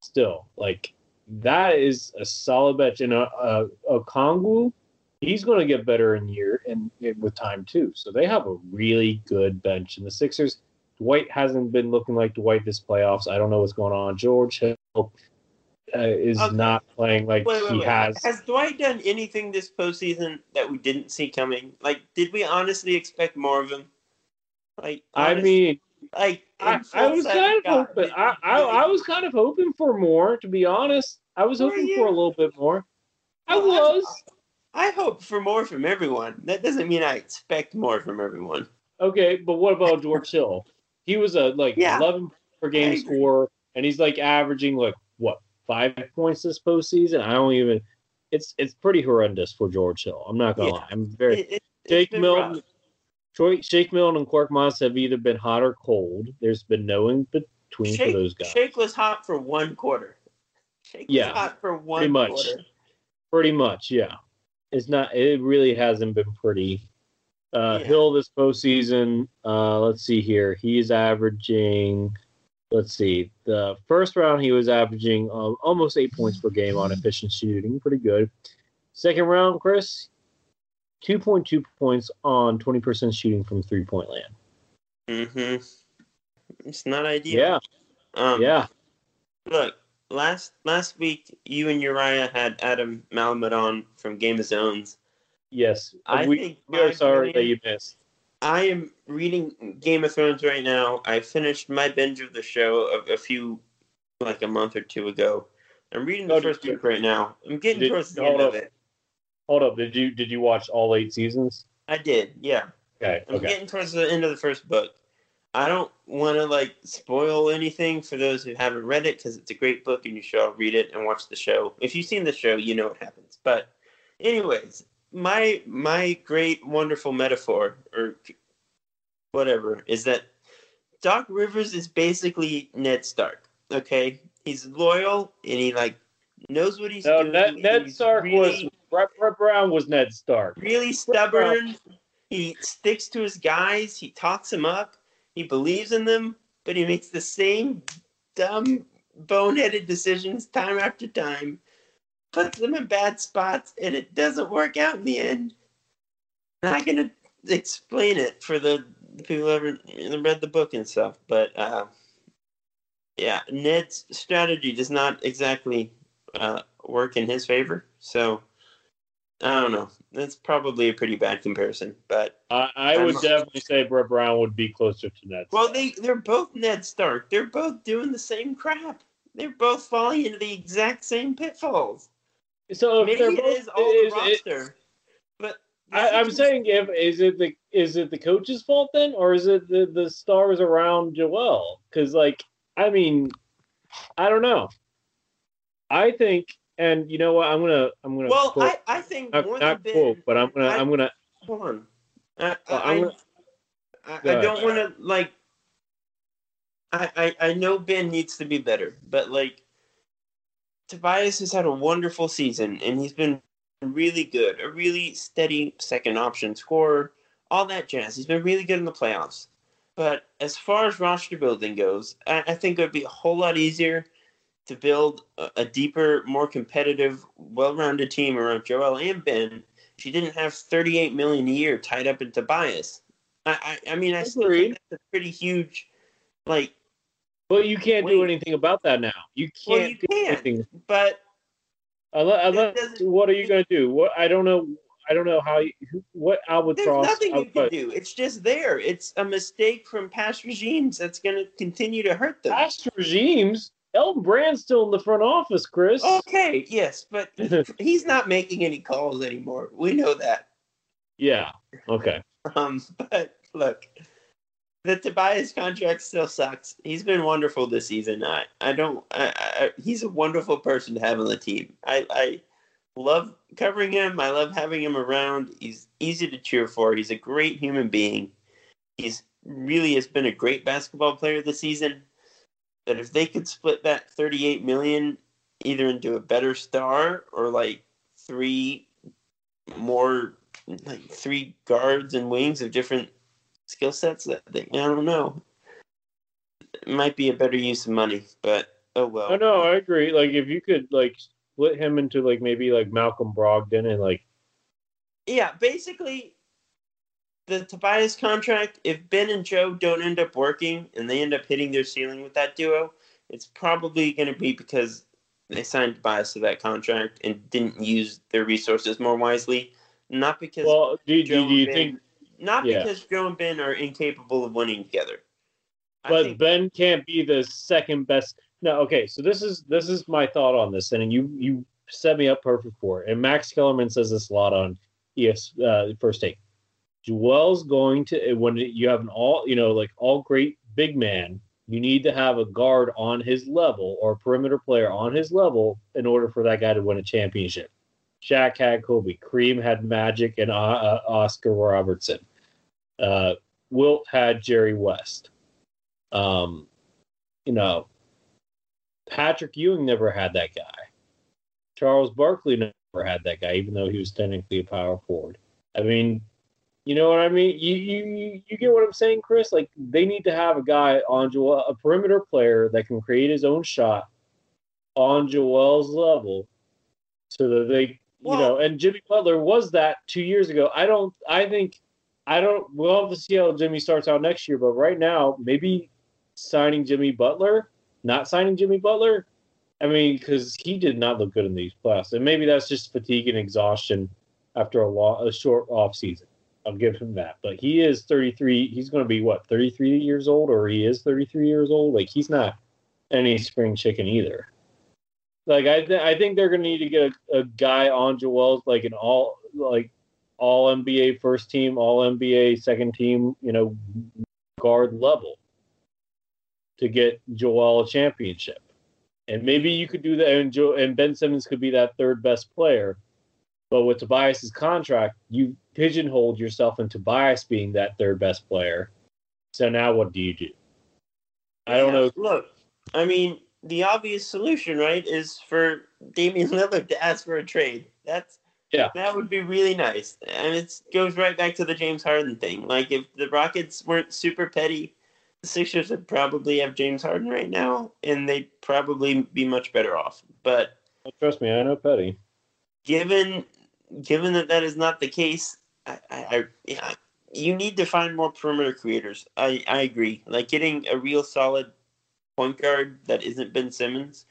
still like that is a solid bench. And a, a, Okongwu, he's going to get better in year and, with time too. So they have a really good bench. And the Sixers, Dwight hasn't been looking like Dwight this playoffs. I don't know what's going on. George Hill uh, is Okay. not playing like wait, wait, he wait. has. Has Dwight done anything this postseason that we didn't see coming? Like, did we honestly expect more of him? Like, I mean, like I, I was kind of God, hoping. I, I, I was kind of hoping for more. To be honest, I was hoping for a little bit more. I- was I hope for more from everyone. That doesn't mean I expect more from everyone. okay, but what about George Hill? He was a like Yeah. 11 per game scorer, and he's like averaging like what five points this postseason. I don't even. It's it's pretty horrendous for George Hill. I'm not gonna Yeah. lie. I'm very It- it- Jake Milton, rough. Troy, Shake Milton and Korkmaz have either been hot or cold. There's been no in between Shake, for those guys. Shake was hot for one quarter. Shake Yeah, was hot for one pretty much. quarter. Pretty much, yeah. It's not. It really hasn't been pretty. Uh, Yeah. Hill this postseason. Uh, let's see here. He's averaging. Let's see. The first round he was averaging uh, almost eight points per game on efficient shooting. Pretty good. Second round, Chris, two point two points on twenty percent shooting from three point land. Mm-hmm. It's not ideal. Yeah, Um, yeah. Look, last last week you and Uriah had Adam Malamud on from Game of Zones. Yes, I we, think we are sorry that you missed. I am reading Game of Thrones right now. I finished my binge of the show a, a few, like a month or two ago. I'm reading the Oh, first book right now. I'm getting did- towards the end of it. Hold up, did you did you watch all eight seasons? I did, yeah. Okay, I'm okay. getting towards the end of the first book. I don't want to like spoil anything for those who haven't read it because it's a great book and you should all read it and watch the show. If you've seen the show, you know what happens. But, anyways, my my great wonderful metaphor or whatever is that Doc Rivers is basically Ned Stark. Okay, he's loyal and he like knows what he's No, doing. Ned, Ned Stark really- was Brett, Brown was Ned Stark. really stubborn. He sticks to his guys. He talks them up. He believes in them, but he makes the same dumb, boneheaded decisions time after time. Puts them in bad spots, and it doesn't work out in the end. I'm Not gonna explain it for the people who read the book and stuff, but uh, yeah, Ned's strategy does not exactly uh, work in his favor. So I don't know. That's probably a pretty bad comparison, but I, I would I'm- definitely say Brett Brown would be closer to Ned. well, they they're both Ned Stark. They're both doing the same crap. They're both falling into the exact same pitfalls. so if Maybe they're it both, is all is the roster, but I, I'm saying if is it the is it the coach's fault then, or is it the the stars around Joel? Because like I mean, I don't know. I think, and you know what? I'm gonna I'm gonna Well, quote, I, I think not, more not than quote, but I'm gonna I- I'm gonna hold on. I, I, I'm gonna- I, I don't want to like. I, I I know Ben needs to be better, but like, Tobias has had a wonderful season, and he's been really good, a really steady second option scorer, all that jazz. He's been really good in the playoffs. But as far as roster building goes, I, I think it would be a whole lot easier to build a, a deeper, more competitive, well-rounded team around Joel and Ben She didn't have 38 million a year tied up in Tobias. I, I, I mean, I still think that's a pretty huge, like, But you can't do anything about that now. You can't you do can. anything. but Unless, unless- doesn't- what are you going to do? What I don't know. I don't know how. You, what there's albatross? nothing you can do. It's just there. It's a mistake from past regimes that's going to continue to hurt them. Past regimes. Elton Brand's still in the front office, Chris. Okay, yes, but he's not making any calls anymore. We know that. yeah. Okay. Um, but look, the Tobias contract still sucks. He's been wonderful this season. I, I don't. I, I, he's a wonderful person to have on the team. I, I love covering him. I love having him around. He's easy to cheer for. He's a great human being. He's really has been a great basketball player this season. That if they could split that thirty-eight million either into a better star or like three more like three guards and wings of different skill sets that they, I don't know. It might be a better use of money, but oh well. I know. I agree. Like if you could like split him into like maybe like Malcolm Brogdon and like Yeah, basically the Tobias contract, if Ben and Joe don't end up working and they end up hitting their ceiling with that duo, it's probably going to be because they signed Tobias to that contract and didn't use their resources more wisely. Not because well, do, Joe do, do you and think? Ben, not yeah. because Joe and Ben are incapable of winning together. But think- Ben can't be the second best. No. Okay. So this is this is my thought on this, and you you set me up perfect for it. And Max Kellerman says this a lot on ES uh, First Take. Joel's going to when you have an all you know like all great big man, you need to have a guard on his level or a perimeter player on his level in order for that guy to win a championship. Shaq had Kobe, Kareem had Magic and uh, uh, Oscar Robertson. Uh, Wilt had Jerry West. Um, you know, Patrick Ewing never had that guy. Charles Barkley never had that guy, even though he was technically a power forward. I mean, you know what I mean? You you you- get what I'm saying, Chris? Like they need to have a guy on Joel, a perimeter player that can create his own shot on Joel's level, so that they, you know. And Jimmy Butler was that two years ago. I don't. I think. I don't. We'll have to see how Jimmy starts out next year. But right now, maybe signing Jimmy Butler, not signing Jimmy Butler, I mean, because he did not look good in these playoffs, and maybe that's just fatigue and exhaustion after a long, a short off season. I'll give him that. But he is 33. He's going to be what 33 years old, or he is 33 years old. Like he's not any spring chicken either. Like I, th- I think they're going to need to get a, a guy on Joel's like an all like all NBA first team, all NBA second team, you know, guard level to get Joel a championship. And maybe you could do that, and, Joe, and Ben Simmons could be that third best player. But with Tobias's contract, you pigeonholed yourself into Bias being that third best player. So now what do you do? I don't Yeah, know. Look, I mean, the obvious solution, right, is for Damian Lillard to ask for a trade. That's Yeah. that would be really nice, and it goes right back to the James Harden thing. Like, if the Rockets weren't super petty, the Sixers would probably have James Harden right now, and they'd probably be much better off. But Trust me, I know Petty. given given that that is not the case, I, I, I yeah, you need to find more perimeter creators. I, I agree. Like getting a real solid point guard that isn't Ben Simmons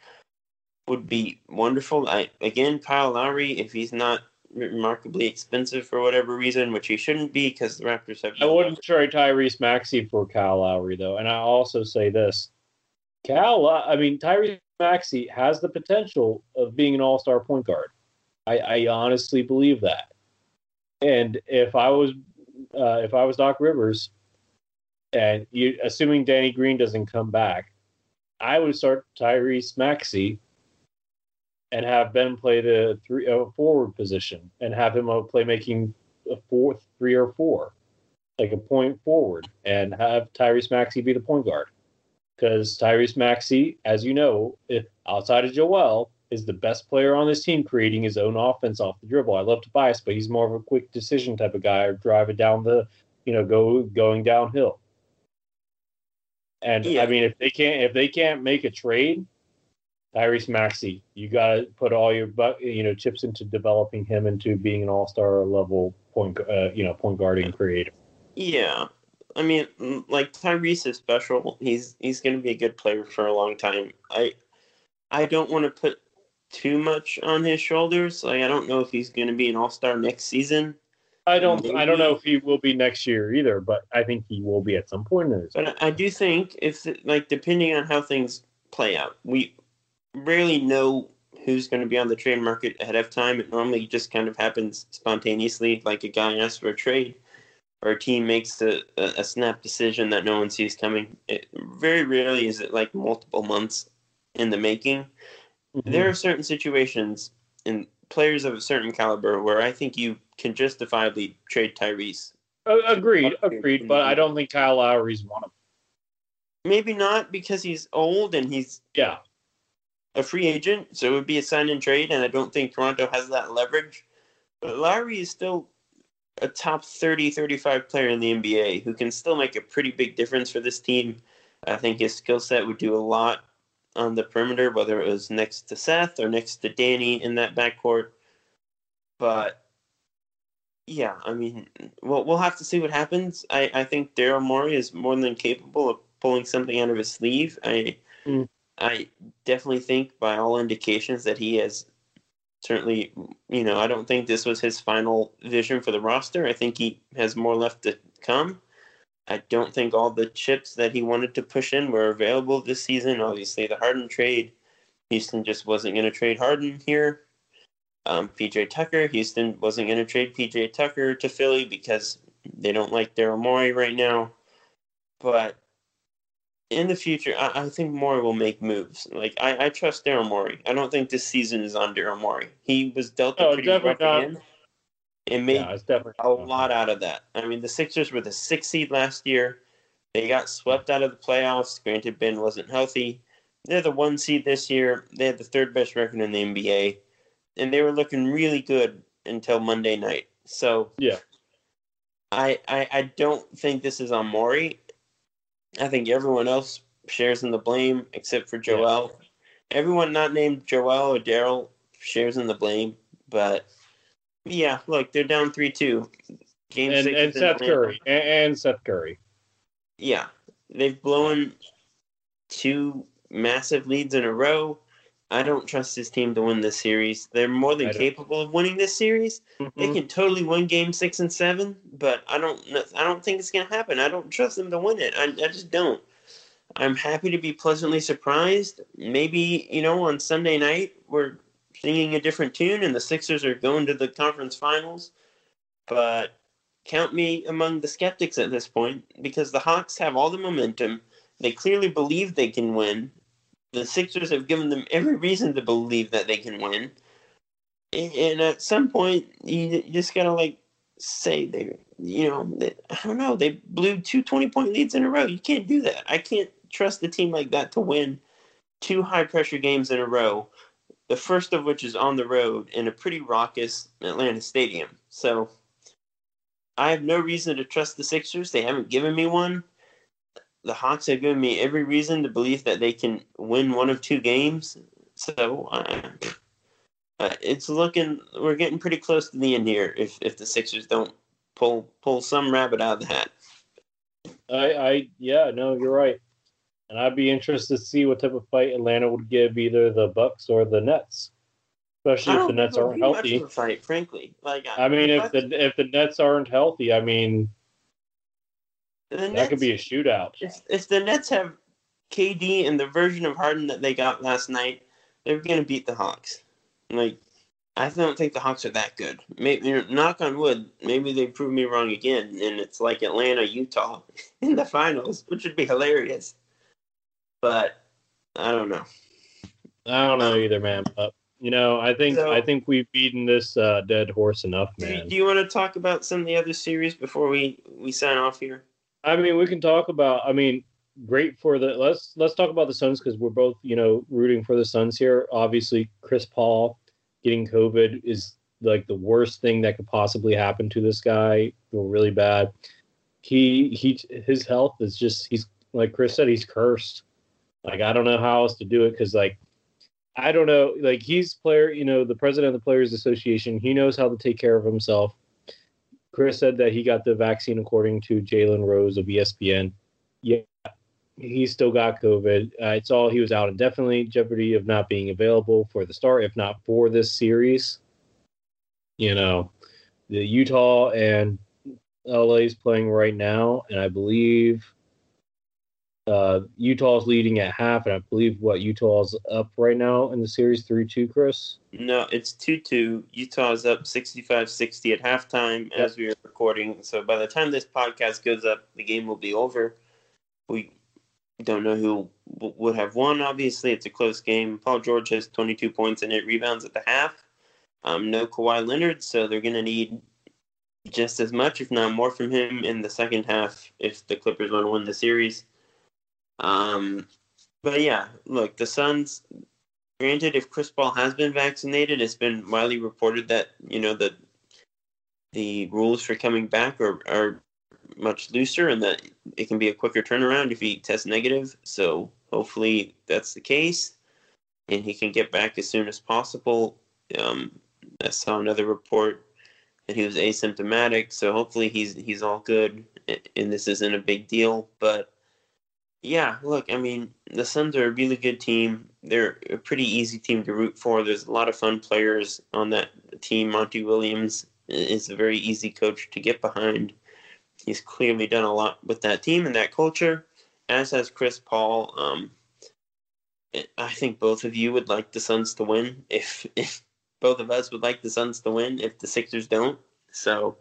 would be wonderful. I again, Kyle Lowry, if he's not remarkably expensive for whatever reason, which he shouldn't be because the Raptors have. I wouldn't trade Tyrese Maxey for Kyle Lowry though, and I also say this: Cal, Low- I mean Tyrese Maxey has the potential of being an All-Star point guard. I, I honestly believe that. And if I was, uh, if I was Doc Rivers, and you assuming Danny Green doesn't come back, I would start Tyrese Maxey and have Ben play the three uh, forward position and have him uh, play making a fourth, three or four like a point forward and have Tyrese Maxey be the point guard. Because Tyrese Maxey, as you know, if outside of Joel, is the best player on this team creating his own offense off the dribble. I love Tobias, but he's more of a quick decision type of guy or drive it down the, you know, go going downhill. And Yeah. I mean, if they can't if they can't make a trade, Tyrese Maxey, you got to put all your bu- you know chips into developing him into being an all star level point uh, you know point guarding creator. Yeah. I mean, mm, like Tyrese is special. He's he's going to be a good player for a long time. I I don't want to put too much on his shoulders. Like I don't know if he's going to be an All Star next season. I don't. I don't know if he will be next year either, but I think he will be at some point in his. But I do think if like depending on how things play out, we rarely know who's going to be on the trade market ahead of time. It normally just kind of happens spontaneously, like a guy asks for a trade, or a team makes a, a, a snap decision that no one sees coming. It, very rarely is it like multiple months in the making. There are certain situations and players of a certain caliber where I think you can justifiably trade Tyrese. Uh, agreed, agreed. But I don't think Kyle Lowry's one of them. Maybe not because he's old and he's Yeah, a free agent, so it would be a sign and trade, and I don't think Toronto has that leverage. But Lowry is still a top 30, 35 player in the NBA who can still make a pretty big difference for this team. I think his skill set would do a lot on the perimeter, whether it was next to Seth or next to Danny in that backcourt. But yeah, I mean, we'll, we'll have to see what happens. I, I think Daryl Morey is more than capable of pulling something out of his sleeve. I Mm. I definitely think, by all indications, that he has certainly, you know, I don't think this was his final vision for the roster. I think he has more left to come. I don't think all the chips that he wanted to push in were available this season. Obviously, the Harden trade, Houston just wasn't going to trade Harden here. Um, PJ Tucker, Houston wasn't going to trade PJ Tucker to Philly because they don't like Daryl Morey right now. But in the future, I, I think Morey will make moves. Like I, I trust Daryl Morey. I don't think this season is on Daryl Morey. He was dealt a No, pretty rough hand and made yeah, it's definitely a lot out of that. I mean, the Sixers were the sixth seed last year. They got swept out of the playoffs. Granted, Ben wasn't healthy. They're the one seed this year. They had the third best record in the NBA, and they were looking really good until Monday night. So Yeah. I I, I don't think this is on Morey. I think everyone else shares in the blame except for Joel. Everyone not named Joel or Daryl shares in the blame, but yeah, look, they're down three two. Game and six and is in Seth Atlanta. Curry and, and Seth Curry. Yeah, they've blown two massive leads in a row. I don't trust this team to win this series. They're more than capable of winning this series. Mm-hmm. They can totally win game six and seven, but I don't. I don't think it's gonna happen. I don't trust them to win it. I, I just don't. I'm happy to be pleasantly surprised. Maybe you know on Sunday night we're singing a different tune and the Sixers are going to the conference finals. But count me among the skeptics at this point because the Hawks have all the momentum. They clearly believe they can win. The Sixers have given them every reason to believe that they can win. And at some point, you just gotta like say they, you know, they, I don't know, they blew two 20 point leads in a row. You can't do that. I can't trust a team like that to win two high pressure games in a row. The first of which is on the road in a pretty raucous Atlanta stadium. So I have no reason to trust the Sixers. They haven't given me one. The Hawks have given me every reason to believe that they can win one of two games. So uh, it's looking we're getting pretty close to the end here. If if the Sixers don't pull pull some rabbit out of the hat. I I yeah no you're right, and I'd be interested to see what type of fight Atlanta would give either the Bucks or the Nets especially if the Nets aren't healthy. fight, frankly. Like I mean, if the if the Nets aren't healthy, I mean, that Nets, could be a shootout. If, if the Nets have KD and the version of Harden that they got last night, they're going to beat the Hawks. Like, I don't think the Hawks are that good. Maybe, knock on wood, maybe they prove me wrong again, and it's like Atlanta, Utah in the finals, which would be hilarious. But I don't know. I don't know either, man. But you know, I think so, I think we've beaten this uh, dead horse enough, man. Do, do you want to talk about some of the other series before we we sign off here? I mean, we can talk about. I mean, great for the let's let's talk about the Suns because we're both you know rooting for the Suns here. Obviously, Chris Paul getting COVID is like the worst thing that could possibly happen to this guy. Feel really bad. He he his health is just he's like Chris said he's cursed. Like I don't know how else to do it because like I don't know. Like he's player, you know, the president of the Players Association. He knows how to take care of himself. Chris said that he got the vaccine according to Jalen Rose of ESPN. Yeah, he still got COVID. Uh, it's all he was out indefinitely, jeopardy of not being available for the start, if not for this series. You know, the Utah and LA is playing right now, and I believe uh, Utah's leading at half, and I believe what Utah's up right now in the series three two. Chris. No, it's two two. Utah's up 65-60 at halftime yep. as we are recording. So by the time this podcast goes up, the game will be over. We don't know who would have won. Obviously, it's a close game. Paul George has twenty two points and eight rebounds at the half. Um, no Kawhi Leonard, so they're going to need just as much, if not more, from him in the second half if the Clippers want to win the series. Um, but yeah, look, the Suns. Granted, if Chris Paul has been vaccinated, it's been widely reported that you know the the rules for coming back are, are much looser and that it can be a quicker turnaround if he tests negative. So hopefully that's the case, and he can get back as soon as possible. Um, I saw another report that he was asymptomatic, so hopefully he's he's all good, and this isn't a big deal. But yeah, look, I mean, the Suns are a really good team. They're a pretty easy team to root for. There's a lot of fun players on that team. Monty Williams is a very easy coach to get behind. He's clearly done a lot with that team and that culture, as has Chris Paul. Um, I think both of you would like the Suns to win. If if both of us would like the Suns to win, if the Sixers don't, so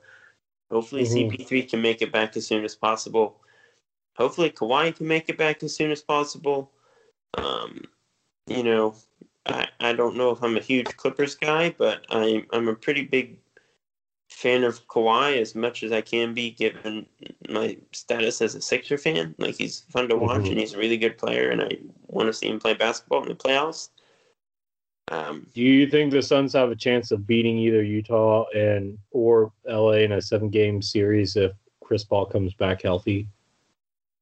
hopefully mm-hmm. CP3 can make it back as soon as possible hopefully Kawhi can make it back as soon as possible. Um, you know, I, I don't know if I'm a huge Clippers guy, but I'm I'm a pretty big fan of Kawhi as much as I can be, given my status as a Sixer fan. Like he's fun to watch, mm-hmm. and he's a really good player, and I want to see him play basketball in the playoffs. Um, Do you think the Suns have a chance of beating either Utah and or LA in a seven game series if Chris Paul comes back healthy?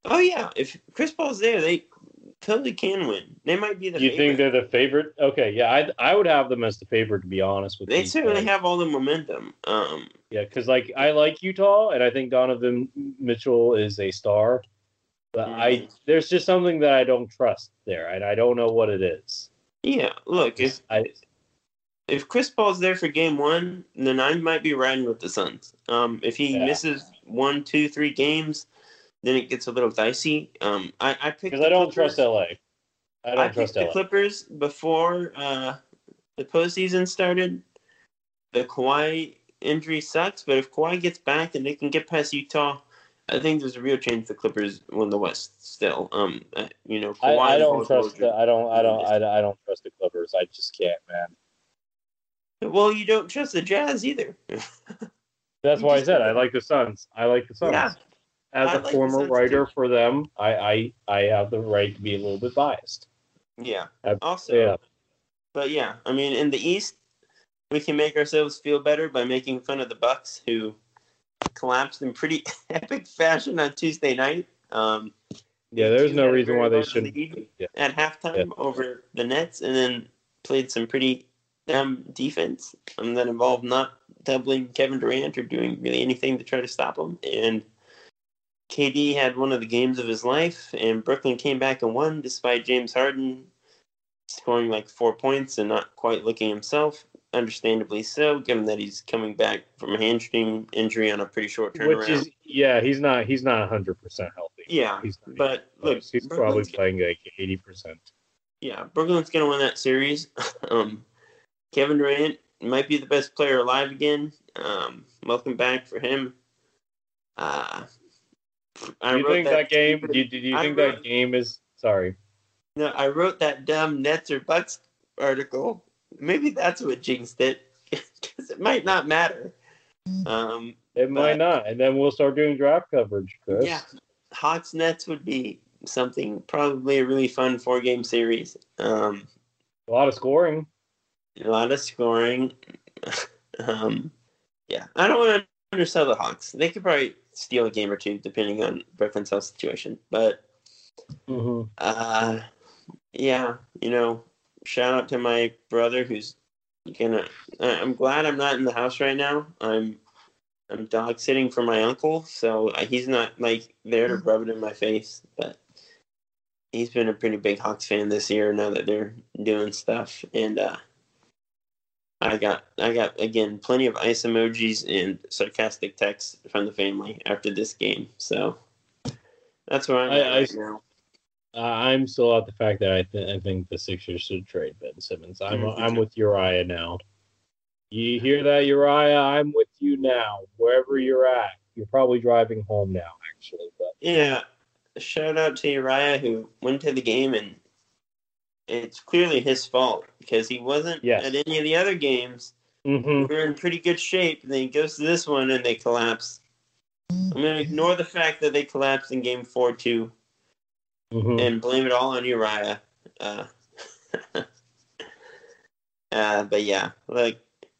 Oh yeah, if Chris Paul's there, they totally can win. They might be the. You favorite. think they're the favorite? Okay, yeah, I I would have them as the favorite to be honest with you. They certainly have all the momentum. Um, yeah, because like I like Utah, and I think Donovan Mitchell is a star, but mm-hmm. I there's just something that I don't trust there, and I don't know what it is. Yeah, look, if I, if Chris Paul's there for game one, then I might be riding with the Suns. Um, if he Yeah. misses one, two, three games, then it gets a little dicey. Um, I, I picked because I don't Clippers. trust LA. I don't I trust picked the LA. Clippers before uh, the postseason started. The Kawhi injury sucks, but if Kawhi gets back and they can get past Utah, I think there's a real chance the Clippers win the West. Still, um, uh, you know, I, Kawhi I and don't trust. The, I don't. I don't. I, I don't trust the Clippers. I just can't, man. Well, you don't trust the Jazz either. That's why I said I like the Suns. I like the Suns. Yeah. As I a like former writer too. for them, I, I I have the right to be a little bit biased. yeah. I- Also, yeah. but yeah, I mean, in the East, we can make ourselves feel better by making fun of the Bucks, who collapsed in pretty epic fashion on Tuesday night. Um, Yeah, there's no reason why they shouldn't. lead Yeah. At halftime over the Nets, and then played some pretty dumb defense um, that involved not doubling Kevin Durant or doing really anything to try to stop him. And KD had one of the games of his life, and Brooklyn came back and won despite James Harden scoring like four points and not quite looking himself. Understandably so, given that he's coming back from a hamstring injury on a pretty short turnaround. Which is yeah, he's not he's not 100 percent healthy. yeah, He's but look, close. he's probably Brooklyn's- playing like 80 percent. Yeah, Brooklyn's gonna win that series. um, Kevin Durant might be the best player alive again. Um, welcome back for him. Uh, I Do you think that, game? Do you, do you think wrote- that game is sorry? No, I wrote that dumb Nets or Bucks article. Maybe that's what jinxed it, because it might not matter. Um, It might not, and then we'll start doing draft coverage, Chris. yeah, Hawks Nets would be something probably a really fun four game series. Um, A lot of scoring. a lot of scoring. um, yeah, I don't want to undersell the Hawks. They could probably steal a game or two depending on Brooklyn's health situation. But Mm-hmm. uh, yeah, you know, shout out to my brother who's gonna. I- I'm glad I'm not in the house right now. I'm I'm dog sitting for my uncle, so uh, he's not like there to rub it in my face, but. He's been a pretty big Hawks fan this year now that they're doing stuff, and uh, I got I got again plenty of ice emojis and sarcastic texts from the family after this game. So that's where I'm I- at I- right now. Uh, I'm still at the fact that I, th- I think the Sixers should trade Ben Simmons. I'm Mhm. I'm with Uriah now. You hear that, Uriah? I'm with you now. Wherever you're at, you're probably driving home now, actually. But Yeah, shout out to Uriah who went to the game and it's clearly his fault because he wasn't Yes. at any of the other games. Mhm. We are in pretty good shape, and then he goes to this one and they collapse. I'm gonna ignore the fact that they collapsed in game four too. Mhm. and blame it all on Uriah. Uh, uh, but yeah, like,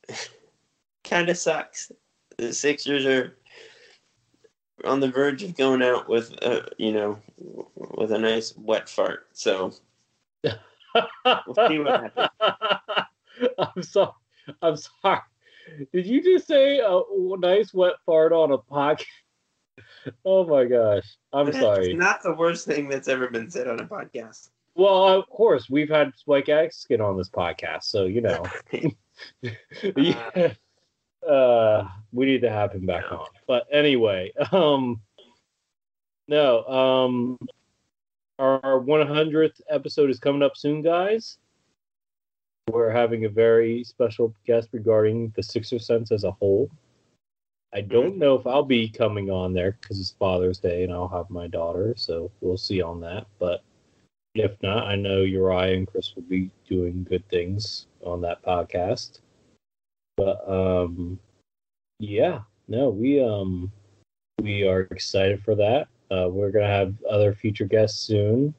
kind of sucks. The Sixers are on the verge of going out with, a, you know, with a nice wet fart. So we'll see what happens. I'm sorry. I'm sorry. Did you just say a nice wet fart on a podcast? Oh my gosh. I'm That's sorry. not the worst thing that's ever been said on a podcast. Well, of course, we've had Spike Eskin on this podcast, so you know. yeah. Uh, we need to have him back on. But anyway, um, no, um, our 100th episode is coming up soon, guys. We're having a very special guest regarding the Sixer Sense as a whole. I don't know if I'll be coming on there because it's Father's Day and I'll have my daughter, so we'll see on that. But if not, I know Uriah and Chris will be doing good things on that podcast. But um yeah, no, we um we are excited for that. Uh we're gonna have other future guests soon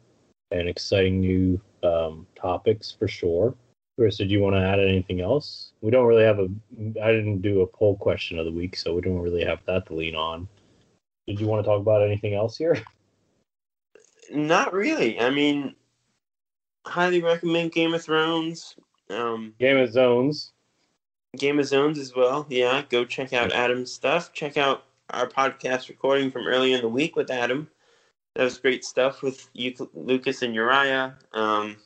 and exciting new um topics for sure. Chris, did you want to add anything else? We don't really have a I didn't do a poll question of the week, so we don't really have that to lean on. Did you want to talk about anything else here? Not really. I mean, highly recommend Game of Thrones. Um, Game of Zones. Game of Zones as well. Yeah, go check out Adam's stuff. Check out our podcast recording from earlier in the week with Adam. That was great stuff with you, Lucas and Uriah. Um,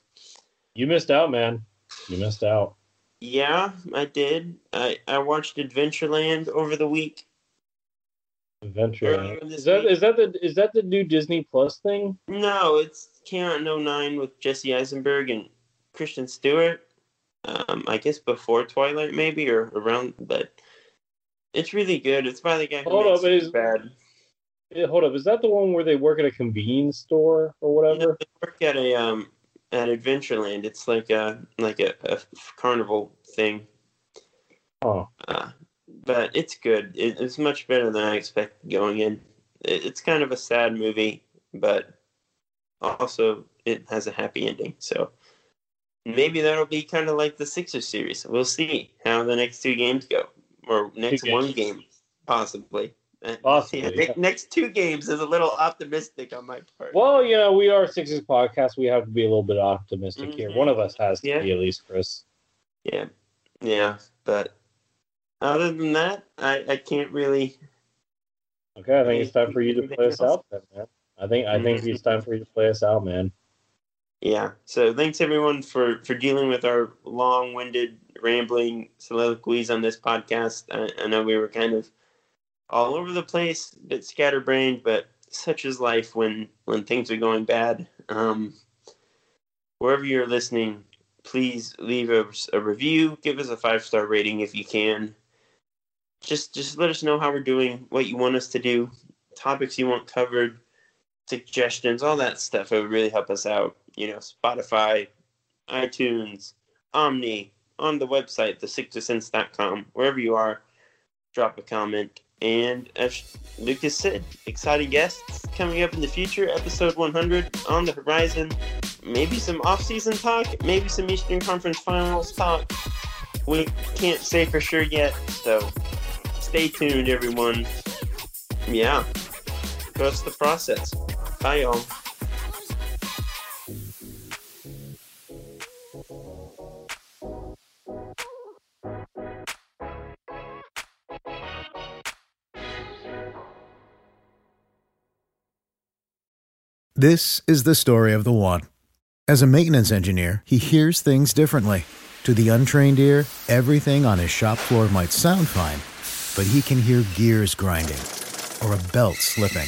You missed out, man. You missed out. Yeah, I did. I I watched Adventureland over the week. Adventure. Earlier this Is that week. is that the is that the new Disney Plus thing? No, it's Count 09 with Jesse Eisenberg and Kristen Stewart. Um, I guess before Twilight, maybe or around, but it's really good. It's by the guy who Hold makes up, is- bad. Yeah, hold up. Is that the one where they work at a convenience store or whatever? they work at a um at Adventureland. It's like a like a, a carnival thing. Oh, Uh, but it's good. It, it's much better than I expected going in. It, it's kind of a sad movie, but also it has a happy ending. So maybe that'll be kind of like the Sixers series. We'll see how the next two games go, or next one game, possibly. Possibly, yeah, yeah. next two games is a little optimistic on my part. well, you know, we are Sixers podcast. We have to be a little bit optimistic here. Mhm. One of us has to Yeah. be, at least, Chris. Yeah, yeah, but other than that, I, I can't really. Okay, I think it's time for you to play us out, then, man. I think I think it's time for you to play us out, man. Yeah. So thanks everyone for for dealing with our long-winded, rambling soliloquies on this podcast. I, I know we were kind of all over the place, a bit scatterbrained, but such is life when when things are going bad. Um, wherever you're listening, please leave a, a review, give us a five star rating if you can. Just just let us know how we're doing, what you want us to do, topics you want covered, suggestions, all that stuff. It would really help us out. You know, Spotify, iTunes, Omni, on the website, the wherever you are, drop a comment. And as Lucas said, exciting guests coming up in the future. Episode 100 on the horizon. Maybe some off-season talk. Maybe some Eastern Conference Finals talk. We can't say for sure yet. So stay tuned, everyone. Yeah, trust the process. Bye, y'all. This is the story of the one. As a maintenance engineer, he hears things differently. To the untrained ear, everything on his shop floor might sound fine, but he can hear gears grinding or a belt slipping.